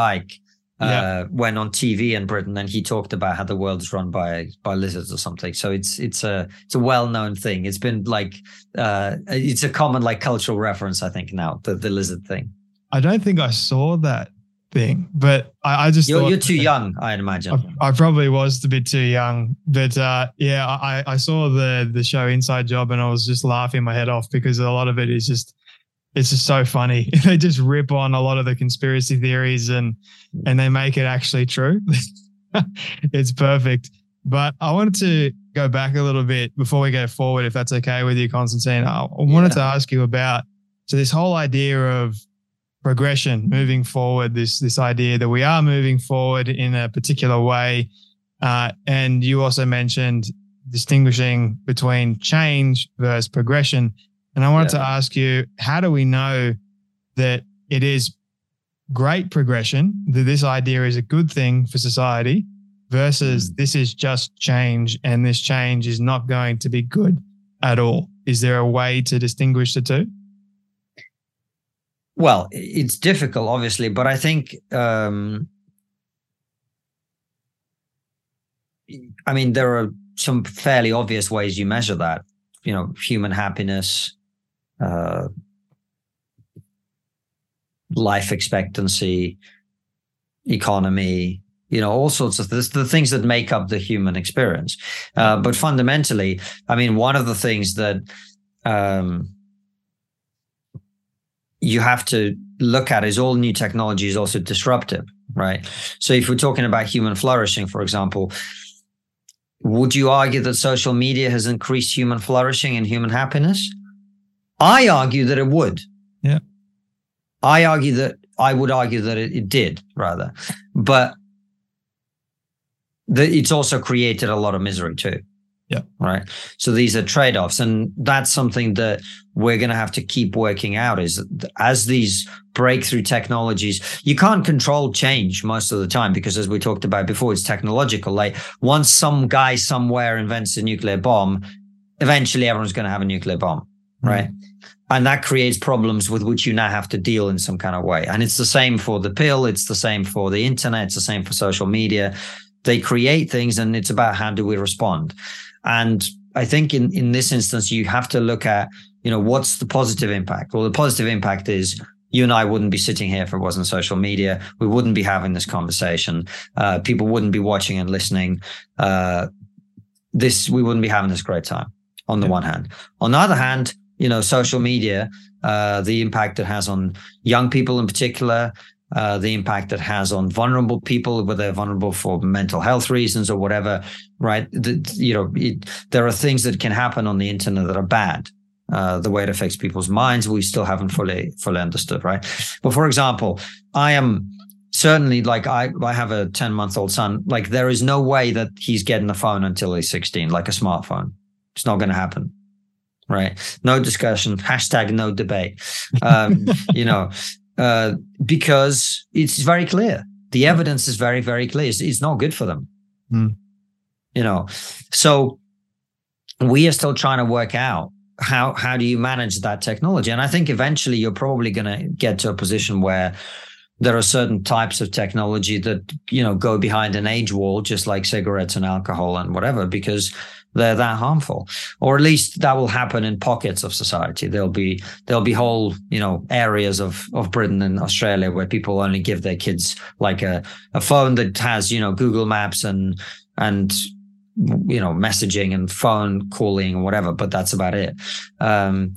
Icke uh, went on TV in Britain and he talked about how the world is run by by lizards or something. So it's it's a it's a well known thing. It's been like uh, it's a common like cultural reference, I think now the the lizard thing. I don't think I saw that thing, but I, I just you're, you're too young, I imagine. I, I, probably was a bit too young, but uh, yeah, I I saw the the show Inside Job and I was just laughing my head off because a lot of it is just it's just so funny. <laughs> they just rip on a lot of the conspiracy theories and and they make it actually true. <laughs> it's perfect. But I wanted to go back a little bit before we go forward, if that's okay with you, Konstantin. I wanted yeah. to ask you about so this whole idea of progression, moving forward. This this idea that we are moving forward in a particular way, uh, and you also mentioned distinguishing between change versus progression. And I wanted yeah. to ask you, how do we know that it is great progression, that this idea is a good thing for society versus mm. this is just change and this change is not going to be good at all? Is there a way to distinguish the two? Well, it's difficult, obviously, but I think, um, I mean, there are some fairly obvious ways you measure that you know human happiness, uh, life expectancy, economy, you know, all sorts of this, the things that make up the human experience. Uh, but fundamentally, I mean, one of the things that um, you have to look at is all new technology is also disruptive, right? So if we're talking about human flourishing, for example, would you argue that social media has increased human flourishing and human happiness? I argue that it would. Yeah. I argue that I would argue that it, it did rather, but the, it's also created a lot of misery too. Yeah. Right. So these are trade offs. And that's something that we're going to have to keep working out is as these breakthrough technologies, you can't control change most of the time because as we talked about before, it's technological. Like once some guy somewhere invents a nuclear bomb, eventually everyone's going to have a nuclear bomb. Mm-hmm. And that creates problems with which you now have to deal in some kind of way. And it's the same for the pill. It's the same for the internet. It's the same for social media. They create things and it's about how do we respond? And I think in, in this instance, you have to look at, you know, what's the positive impact? Well, the positive impact is you and I wouldn't be sitting here if it wasn't social media. We wouldn't be having this conversation. Uh, people wouldn't be watching and listening. Uh, this, we wouldn't be having this great time on the yeah. one hand. On the other hand, you know, social media, uh, the impact it has on young people in particular, uh, the impact it has on vulnerable people, whether they're vulnerable for mental health reasons or whatever, right? The, you know, it, there are things that can happen on the internet that are bad. Uh, the way it affects people's minds, we still haven't fully fully understood, right? But for example, I am certainly like I I have a ten month old son. Like there is no way that he's getting a phone until he's sixteen, like a smartphone. It's not going to happen right? No discussion. Hashtag no debate. <laughs> Um, you know, uh, because it's very clear. The evidence is very, very clear. It's, it's not good for them. Mm. You know, so we are still trying to work out how how do you manage that technology. And I think eventually you're probably going to get to a position where there are certain types of technology that you know go behind an age wall, just like cigarettes and alcohol and whatever, because they're that harmful. Or at least that will happen in pockets of society. There'll be there'll be whole you know areas of of britain and australia where people only give their kids like a, a phone that has you know google maps and and you know messaging and phone calling and whatever but that's about it. Um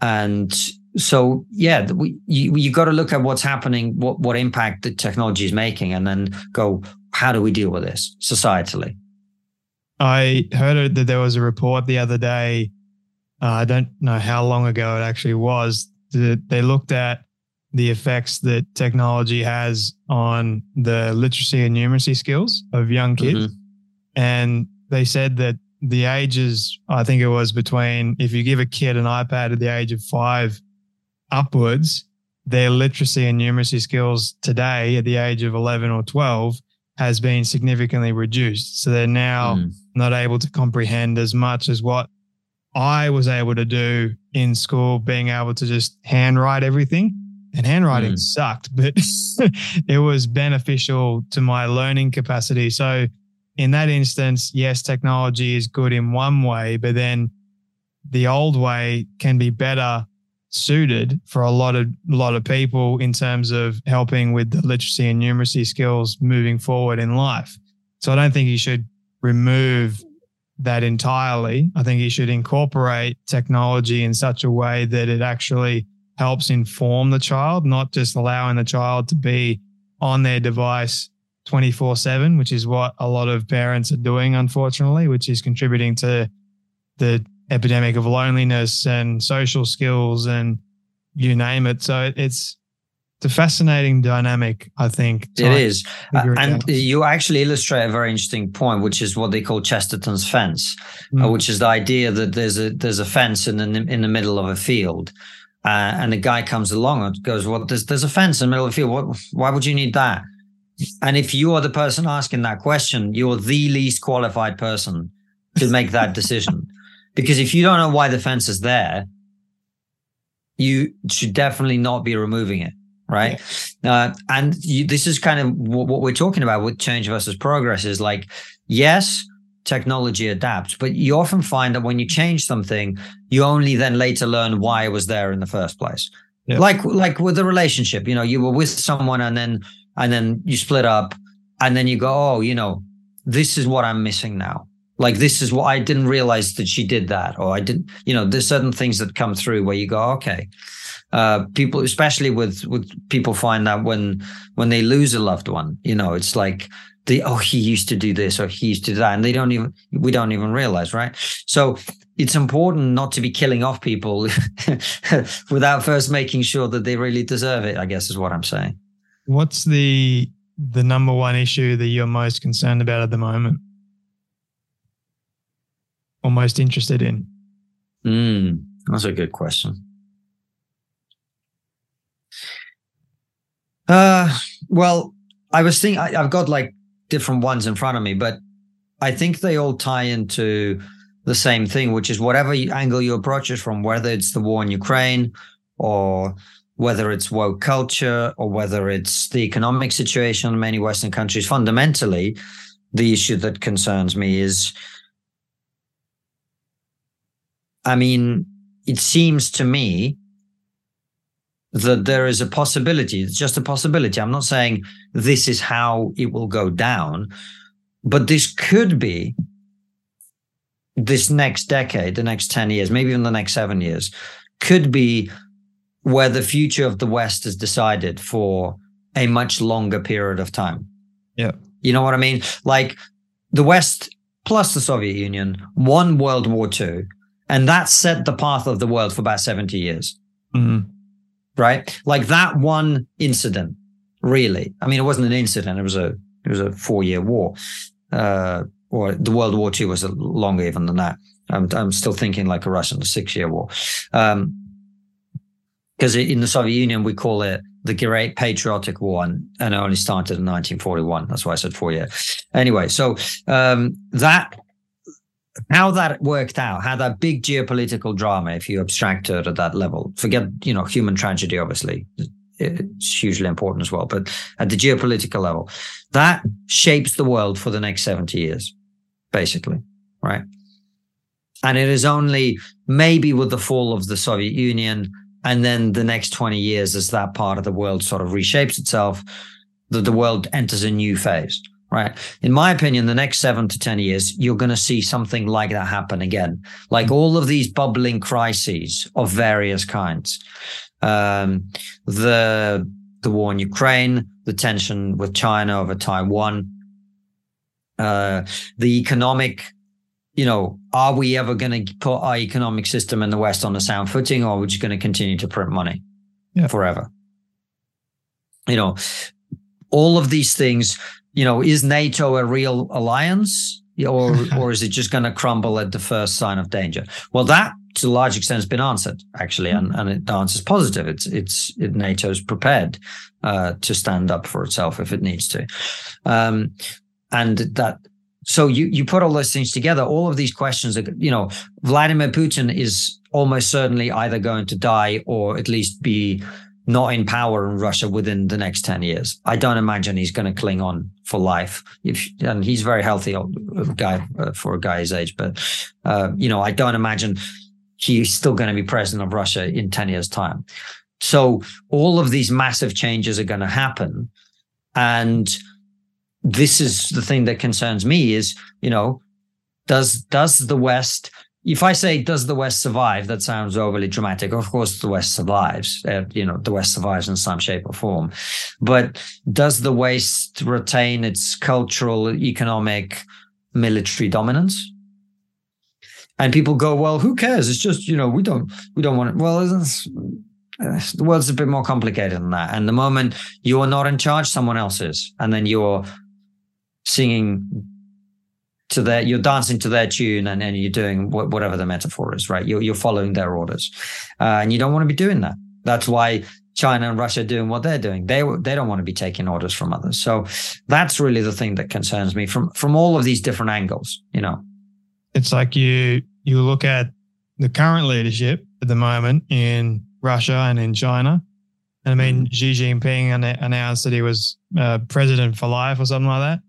and so yeah we, you you got to look at what's happening what what impact the technology is making and then go how do we deal with this societally I heard that there was a report the other day. Uh, I don't know how long ago it actually was. That they looked at the effects that technology has on the literacy and numeracy skills of young kids. Mm-hmm. And they said that the ages, I think it was between, if you give a kid an iPad at the age of five upwards, their literacy and numeracy skills today at the age of 11 or 12 has been significantly reduced. So they're now mm. not able to comprehend as much as what I was able to do in school, being able to just handwrite everything. And handwriting mm. sucked, but <laughs> it was beneficial to my learning capacity. So, in that instance, yes, technology is good in one way, but then the old way can be better suited for a lot of a lot of people in terms of helping with the literacy and numeracy skills moving forward in life. So I don't think you should remove that entirely. I think you should incorporate technology in such a way that it actually helps inform the child, not just allowing the child to be on their device 24 7, which is what a lot of parents are doing, unfortunately, which is contributing to the epidemic of loneliness and social skills and you name it. So it's it's a fascinating dynamic, I think. It is. Uh, and you actually illustrate a very interesting point, which is what they call Chesterton's fence, mm. uh, which is the idea that there's a there's a fence in the in the middle of a field. Uh, and a guy comes along and goes, "Well, there's there's a fence in the middle of the field. What, why would you need that?" And if you are the person asking that question, you're the least qualified person to make that decision. Because if you don't know why the fence is there, you should definitely not be removing it. Right. Yeah. Uh, and you, this is kind of what, what we're talking about with change versus progress is like, yes, technology adapts, but you often find that when you change something, you only then later learn why it was there in the first place. Yeah. Like like with a relationship, you know, you were with someone and then and then you split up and then you go, oh, you know, this is what I'm missing now. Like this is what I didn't realize that she did that, or I didn't, you know, there's certain things that come through where you go, okay. Uh, people, especially with with people, find that when when they lose a loved one, you know, it's like the oh he used to do this or he used to do that, and they don't even we don't even realize, right? So it's important not to be killing off people <laughs> without first making sure that they really deserve it. I guess is what I'm saying. What's the the number one issue that you're most concerned about at the moment? Or most interested in? Mm, that's a good question. Uh, well, I was thinking I, I've got like different ones in front of me, but I think they all tie into the same thing, which is whatever angle you approach it from, whether it's the war in Ukraine or whether it's woke culture or whether it's the economic situation in many Western countries, fundamentally, the issue that concerns me is I mean, it seems to me that there is a possibility, it's just a possibility. I'm not saying this is how it will go down, but this could be this next decade, the next 10 years, maybe even the next seven years, could be where the future of the West is decided for a much longer period of time. Yeah. You know what I mean? Like the West plus the Soviet Union won World War II, and that set the path of the world for about 70 years. Mm-hmm. Right? Like that one incident, really. I mean, it wasn't an incident, it was a it was a four year war. Uh, or the World War II was longer even than that. I'm, I'm still thinking like a Russian six year war. Um, because in the Soviet Union we call it the Great Patriotic War, and, and it only started in 1941. That's why I said four years. Anyway, so um, that how that worked out, how that big geopolitical drama, if you abstract it at that level, forget you know human tragedy, obviously. It's hugely important as well, but at the geopolitical level, that shapes the world for the next 70 years, basically, right? And it is only maybe with the fall of the Soviet Union and then the next 20 years, as that part of the world sort of reshapes itself, that the world enters a new phase, right? In my opinion, the next seven to 10 years, you're going to see something like that happen again. Like all of these bubbling crises of various kinds. Um, the, the war in Ukraine, the tension with China over Taiwan, uh, the economic you know, are we ever going to put our economic system in the West on a sound footing, or are we just going to continue to print money yeah. forever? You know, all of these things. You know, is NATO a real alliance, or <laughs> or is it just going to crumble at the first sign of danger? Well, that to a large extent has been answered actually, and and it, the answer is positive. It's it's it, NATO's prepared uh, to stand up for itself if it needs to, um, and that so you you put all those things together all of these questions are you know vladimir putin is almost certainly either going to die or at least be not in power in russia within the next 10 years. I don't imagine he's going to cling on for life. If and he's a very healthy guy uh, for a guy his age but uh, you know i don't imagine he's still going to be president of russia in 10 years time. So all of these massive changes are going to happen and this is the thing that concerns me is, you know, does does the West if I say does the West survive, that sounds overly dramatic. Of course, the West survives. Uh, you know, the West survives in some shape or form. But does the West retain its cultural, economic, military dominance? And people go, well, who cares? It's just you know, we don't we don't want it. Well, uh, the world's a bit more complicated than that. And the moment you are not in charge, someone else is, and then you're singing to their you're dancing to their tune and, and you're doing whatever the metaphor is right? You're, you're following their orders. Uh, and you don't want to be doing that. That's why china and russia are doing what they're doing. They they don't want to be taking orders from others. So that's really the thing that concerns me from from all of these different angles you know? It's like you you look at the current leadership at the moment in russia and in china. And i mean mm-hmm. xi jinping announced that he was uh, president for life or something like that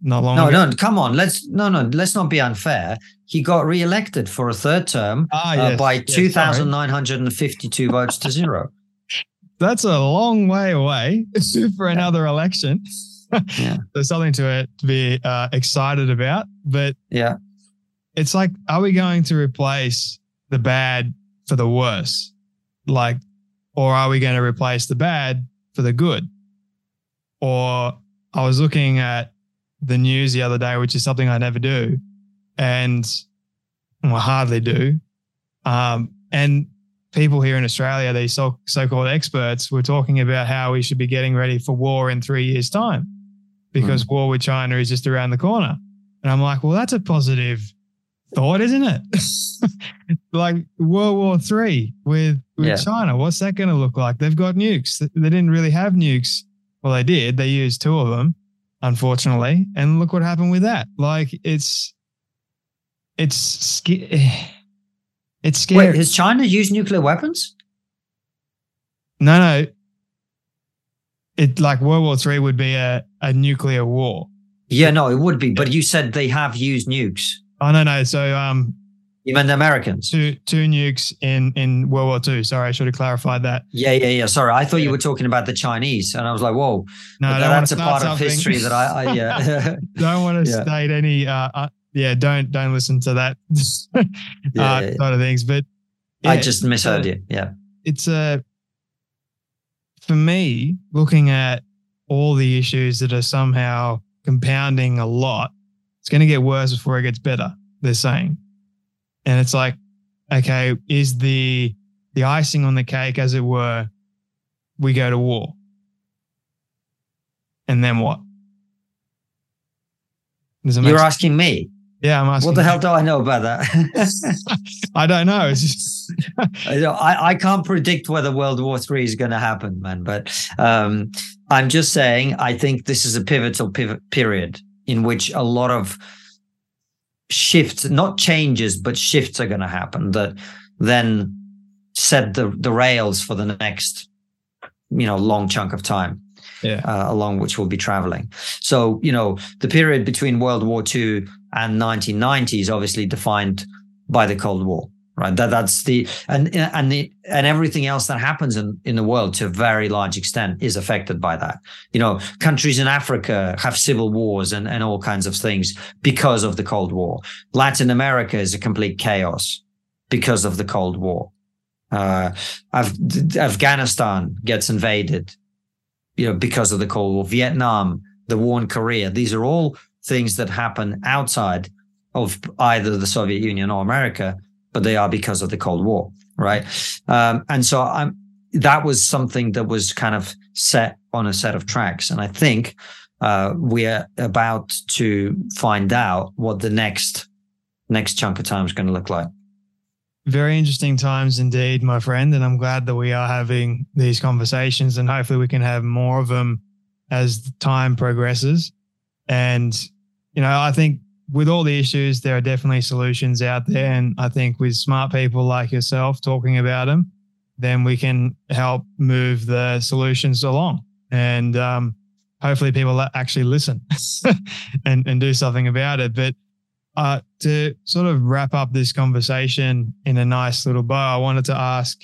not long No, ago. no, come on. Let's no, no. Let's not be unfair. He got re-elected for a third term Ah, uh, by yes, two thousand nine hundred and fifty-two votes to zero. That's a long way away <laughs> for another election. <laughs> Yeah. There's something to it to be uh, excited about, but Yeah, it's like, are we going to replace the bad for the worse? Like, or are we going to replace the bad for the good? Or I was looking at the news the other day, which is something I never do, and well, hardly do. Um, and people here in Australia, these so so-called experts, were talking about how we should be getting ready for war in three years' time because war with China is just around the corner. And I'm like, well, that's a positive thought, isn't it? <laughs> like World War Three with with Yeah. China. What's that going to look like? They've got nukes. They didn't really have nukes. Well, they did. They used two of them, unfortunately. And look what happened with that. Like it's it's sca- <sighs> it's scary. wait, has China used nuclear weapons? no, no. It like World War Three would be a, a nuclear war. Yeah, no, it would be. But you said they have used nukes. Oh no, no. So um Even the Americans. two two nukes in in World War Two. Sorry, I should have clarified that. Yeah, yeah, yeah. Sorry, I thought you were talking about the Chinese, and I was like, "Whoa, No, want that's a part of history that I, I yeah, <laughs> don't want to Yeah. state any. Uh, uh, yeah, don't don't listen to that <laughs> uh, Yeah, yeah. side of things. But I just misheard uh, you." Yeah, It's a for me looking at all the issues that are somehow compounding a lot. It's going to get worse before it gets better. They're saying, and it's like, okay, is the the icing on the cake, as it were, we go to war, and then what? Does it make you're asking me. Yeah, I'm asking. What the you. hell do I know about that? <laughs> I don't know. It's just <laughs> I, I I can't predict whether World War Three is going to happen, man. But um, I'm just saying, I think this is a pivotal pivot period in which a lot of shifts, not changes, but shifts are going to happen that then set the the rails for the next, you know, long chunk of time yeah, uh, along which we'll be traveling. So, you know, the period between World War II and 1990 is obviously defined by the Cold War, right? That that's the and and the and everything else that happens in in the world to a very large extent is affected by that. You know, countries in Africa have civil wars and and all kinds of things because of the Cold War. Latin America is a complete chaos because of the Cold War. Uh, Af- Afghanistan gets invaded you know, because of the Cold War, Vietnam, the war in Korea. These are all things that happen outside of either the Soviet Union or America, but they are because of the Cold War, right? Um, and so I'm, that was something that was kind of set on a set of tracks. And I think uh, we're about to find out what the next next chunk of time is going to look like. very interesting times indeed, my friend. And I'm glad that we are having these conversations and hopefully we can have more of them as time progresses. And, you know, I think with all the issues, there are definitely solutions out there. And I think with smart people like yourself talking about them, then we can help move the solutions along. And um, hopefully people actually listen <laughs> and, and do something about it. But uh, to sort of wrap up this conversation in a nice little bow, I wanted to ask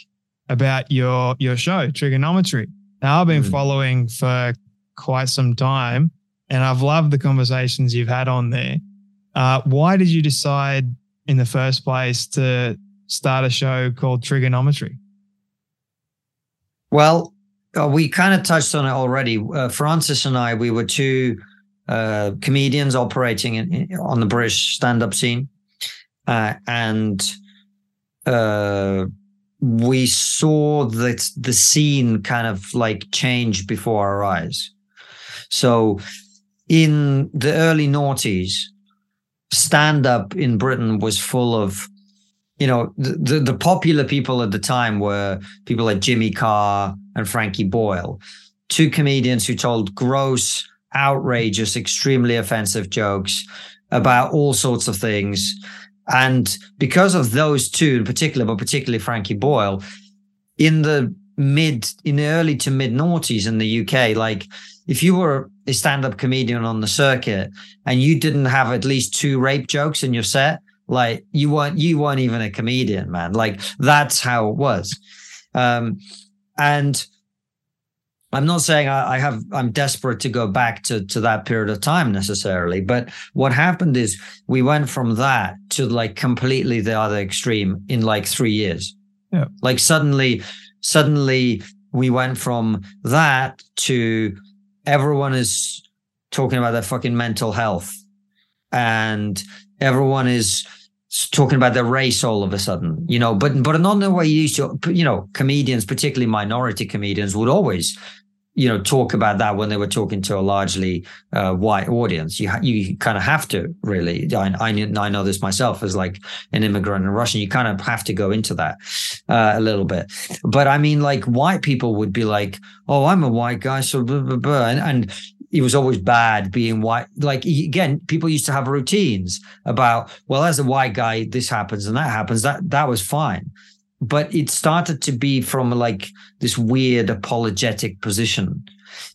about your your show, TRIGGERnometry. Now, I've been Mm. following for quite some time, and I've loved the conversations you've had on there. Uh, why did you decide in the first place to start a show called TRIGGERnometry? Well, uh, we kind of touched on it already. Uh, Francis and I, we were two uh, comedians operating in, in- on the British stand-up scene, uh, and uh, we saw that the scene kind of like change before our eyes. So, in the early noughties, stand-up in Britain was full of you know the, the the popular people at the time were people like Jimmy Carr and Frankie Boyle, two comedians who told gross, outrageous, extremely offensive jokes about all sorts of things. And because of those two in particular, but particularly Frankie Boyle, in the mid, in the early to mid noughties in the UK, like if you were a stand-up comedian on the circuit and you didn't have at least two rape jokes in your set, like you weren't you weren't even a comedian, man. Like that's how it was. Um, and I'm not saying I, I, have I'm desperate to go back to to that period of time necessarily, but what happened is we went from that to like completely the other extreme in like three years. Yeah. Like suddenly, suddenly we went from that to everyone is talking about their fucking mental health. And everyone is talking about their race all of a sudden, you know, but but not in the way you used to, you know, comedians, particularly minority comedians, would always, you know, talk about that when they were talking to a largely uh, white audience. You ha- you kind of have to really. I, I I know this myself as like an immigrant in Russian. You kind of have to go into that uh, a little bit. But I mean, like white people would be like, "Oh, I'm a white guy," so blah blah blah, and, and it was always bad being white. Like again, people used to have routines about, well, as a white guy, this happens and that happens. That that was fine. But it started to be from like this weird apologetic position.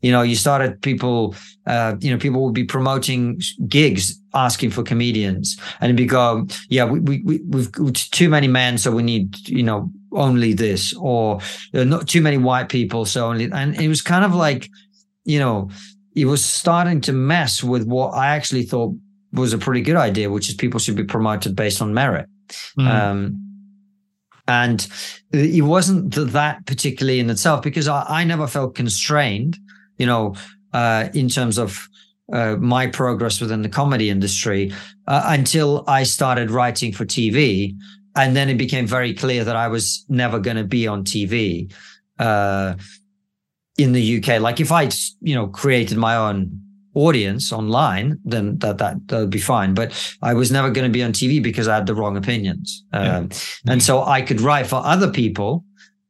You know, you started people, uh, you know, people would be promoting gigs, asking for comedians, and it'd be go, yeah, we, we, we we've too many men, so we need, you know, only this, or uh, not too many white people, so only, and it was kind of like, you know, it was starting to mess with what I actually thought was a pretty good idea, which is people should be promoted based on merit. Mm. Um, and it wasn't that particularly in itself because I, I never felt constrained, you know, uh, in terms of uh, my progress within the comedy industry uh, until I started writing for TV. And then it became very clear that I was never going to be on TV. Uh, in the UK. Like if I, you know, created my own audience online, then that that that would be fine. But I was never going to be on TV because I had the wrong opinions, yeah. um, and so I could write for other people,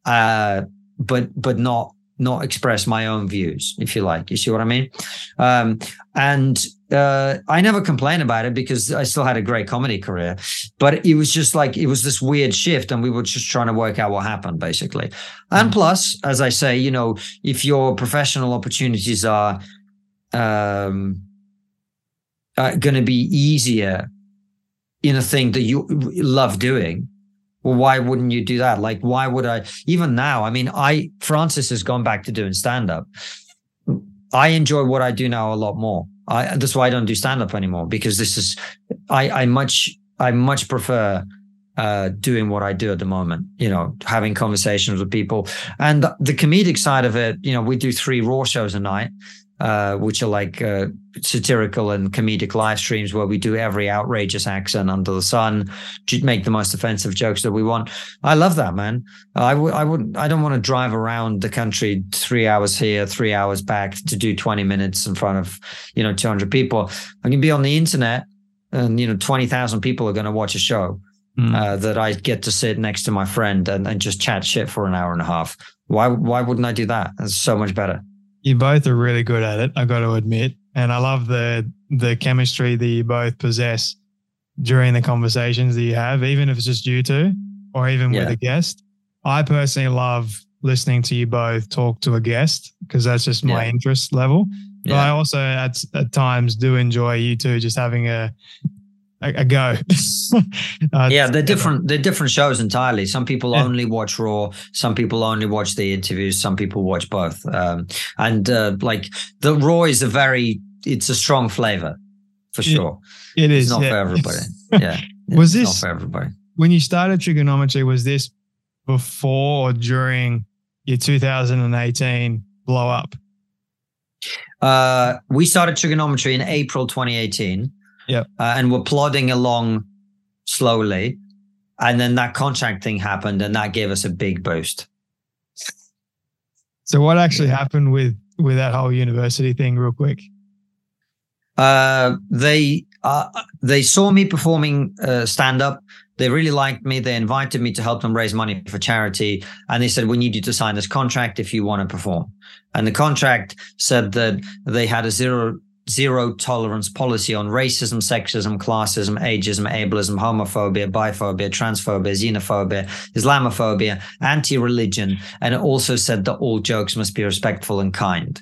uh, but but not not express my own views, if you like. You see what I mean? Um, and uh, I never complain about it because I still had a great comedy career. But it was just like it was this weird shift, and we were just trying to work out what happened, basically. And mm. plus, as I say, you know, if your professional opportunities are um, uh, going to be easier in a thing that you love doing, well, why wouldn't you do that? Like, why would I? Even now, I mean, I Francis has gone back to doing stand up. I enjoy what I do now a lot more. I, that's why I don't do stand up anymore because this is, I, I much, I much prefer uh, doing what I do at the moment, you know, having conversations with people and the comedic side of it, you know, we do three raw shows a night uh, which are like uh, satirical and comedic live streams where we do every outrageous accent under the sun, make the most offensive jokes that we want. I love that, man. I would, I would, I don't want to drive around the country three hours here, three hours back to do 20 minutes in front of, you know, 200 people. I can be on the internet and, you know, 20,000 people are going to watch a show. Mm. Uh, that I get to sit next to my friend and, and just chat shit for an hour and a half. Why why wouldn't I do that? It's so much better you both are really good at it. I got to admit, and I love the the chemistry that you both possess during the conversations that you have, even if it's just you two, or even yeah. with a guest. I personally love listening to you both talk to a guest because that's just my yeah. interest level. But yeah. I also at at times do enjoy you two just having a a, go. <laughs> uh, yeah, they're different. They're different shows entirely. Some people yeah. only watch Raw. Some people only watch the interviews. Some people watch both. Um, and uh, like the Raw is a very, it's a strong flavor for sure. It is <laughs> it's not yeah. for everybody. yeah, was this not for everybody? When you started TRIGGERnometry, was this before or during your 2018 blow up? Uh, we started TRIGGERnometry in April 2018 yeah. Uh, and we're plodding along slowly. And then that contract thing happened and that gave us a big boost. So what actually happened with with that whole university thing real quick? Uh, they uh, they saw me performing uh, stand up. They really liked me. They invited me to help them raise money for charity, and they said, "We need you to sign this contract if you want to perform." And the contract said that they had a zero zero tolerance policy on racism, sexism, classism, ageism, ableism, homophobia, biphobia, transphobia, xenophobia, Islamophobia, anti religion. And it also said that all jokes must be respectful and kind.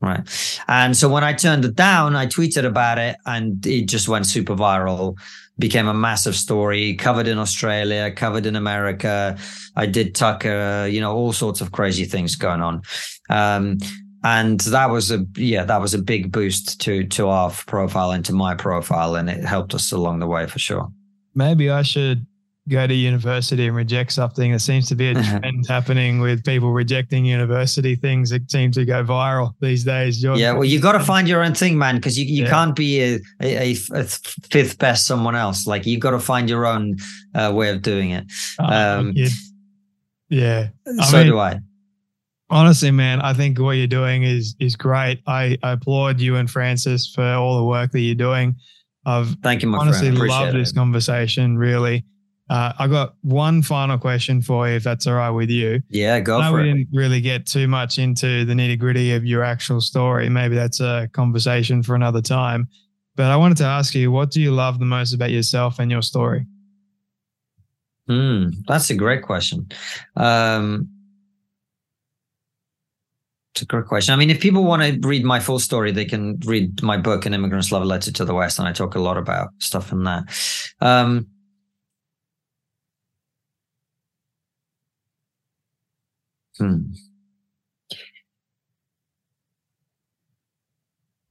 Right. And so when I turned it down, I tweeted about it and it just went super viral, became a massive story, covered in Australia, covered in America. I did Tucker, you know, all sorts of crazy things going on. Um, and that was a yeah that was a big boost to to our profile and to my profile and it helped us along the way for sure. Maybe i should go to university and reject something. There seems to be a <laughs> trend happening with people rejecting university things that seem to go viral these days You're- yeah well you got to find your own thing man because you, you yeah. can't be a, a, a, fifth best someone else. Like you got to find your own uh, way of doing it. Oh, um, yeah. So mean, do i honestly, man, I think what you're doing is is great. I, I applaud you and Francis for all the work that you're doing. I've thank you, my honestly loved this conversation. Really, uh, I got one final question for you, if that's all right with you. Yeah, go I for we it. didn't really get too much into the nitty gritty of your actual story. Maybe that's a conversation for another time. But I wanted to ask you, what do you love the most about yourself and your story? Hmm, that's a great question. Um, it's a great question. I mean, if people want to read my full story, they can read my book, An Immigrant's Love Letter to the West, and I talk a lot about stuff in that. Um, hmm.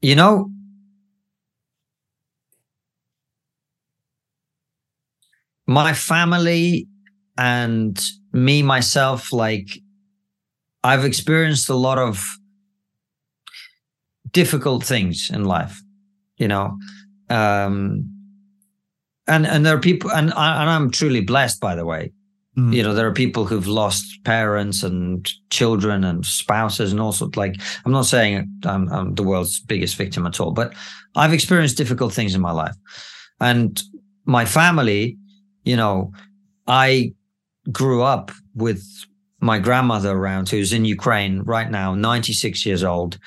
You know, my family and me myself, like I've experienced a lot of difficult things in life, you know. Um, and and there are people, and, I, and I'm truly blessed, by the way. Mm. You know, there are people who've lost parents and children and spouses and all sorts. Like, I'm not saying I'm, I'm the world's biggest victim at all, but I've experienced difficult things in my life, and my family. You know, I grew up with my grandmother around who's in Ukraine right now, 96 years old.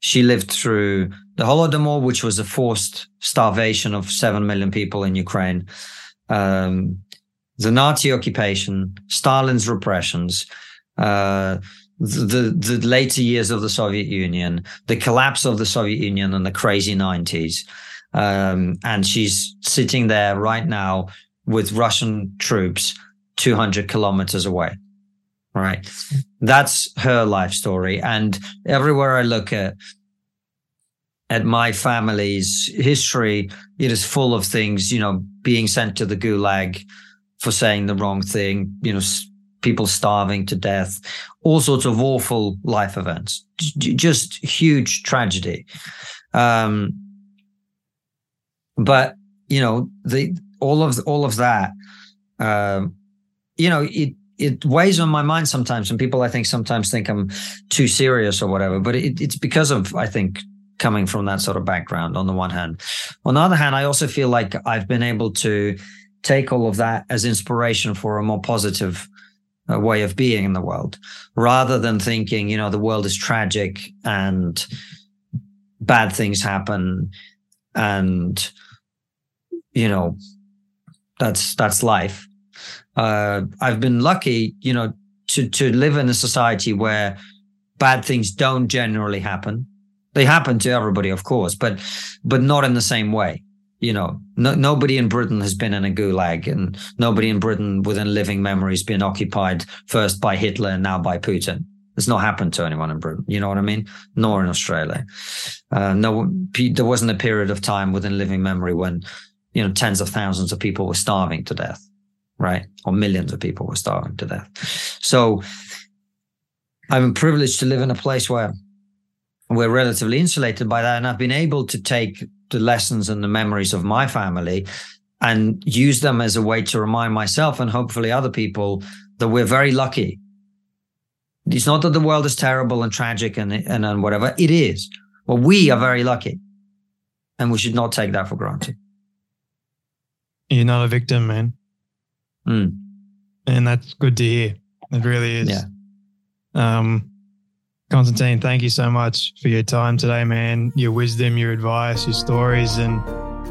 She lived through the Holodomor, which was a forced starvation of 7 million people in Ukraine, um, the Nazi occupation, Stalin's repressions, uh, the, the later years of the Soviet Union, the collapse of the Soviet Union in the crazy 90s. Um, and she's sitting there right now with Russian troops 200 kilometers away right? That's her life story. And everywhere I look at at my family's history, it is full of things, you know, being sent to the gulag for saying the wrong thing, you know, people starving to death, all sorts of awful life events, just huge tragedy. Um, but you know, the all of all of that, um, you know, it it weighs on my mind sometimes and people i think sometimes think i'm too serious or whatever but it, it's because of i think coming from that sort of background on the one hand. On the other hand i also feel like i've been able to take all of that as inspiration for a more positive uh, way of being in the world rather than thinking you know the world is tragic and bad things happen and you know that's that's life uh, I've been lucky, you know, to to live in a society where bad things don't generally happen. They happen to everybody, of course, but but not in the same way. You know, no, nobody in Britain has been in a gulag, and nobody in Britain within living memory has been occupied first by Hitler and now by Putin. It's not happened to anyone in Britain. You know what I mean? Nor in Australia. Uh, no, there wasn't a period of time within living memory when you know tens of thousands of people were starving to death right? Or millions of people were starving to death. So I'm privileged to live in a place where we're relatively insulated by that. And I've been able to take the lessons and the memories of my family and use them as a way to remind myself and hopefully other people that we're very lucky. It's not that the world is terrible and tragic and, and, and whatever. It is. Well, we are very lucky. And we should not take that for granted. You're not a victim, man. Mm. And that's good to hear. It really is. Yeah. Um, Konstantin, thank you so much for your time today, man. Your wisdom, your advice, your stories, and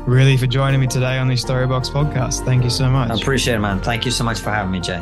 really for joining me today on the Storybox podcast. Thank you so much. I appreciate it, man. Thank you so much for having me, Jay.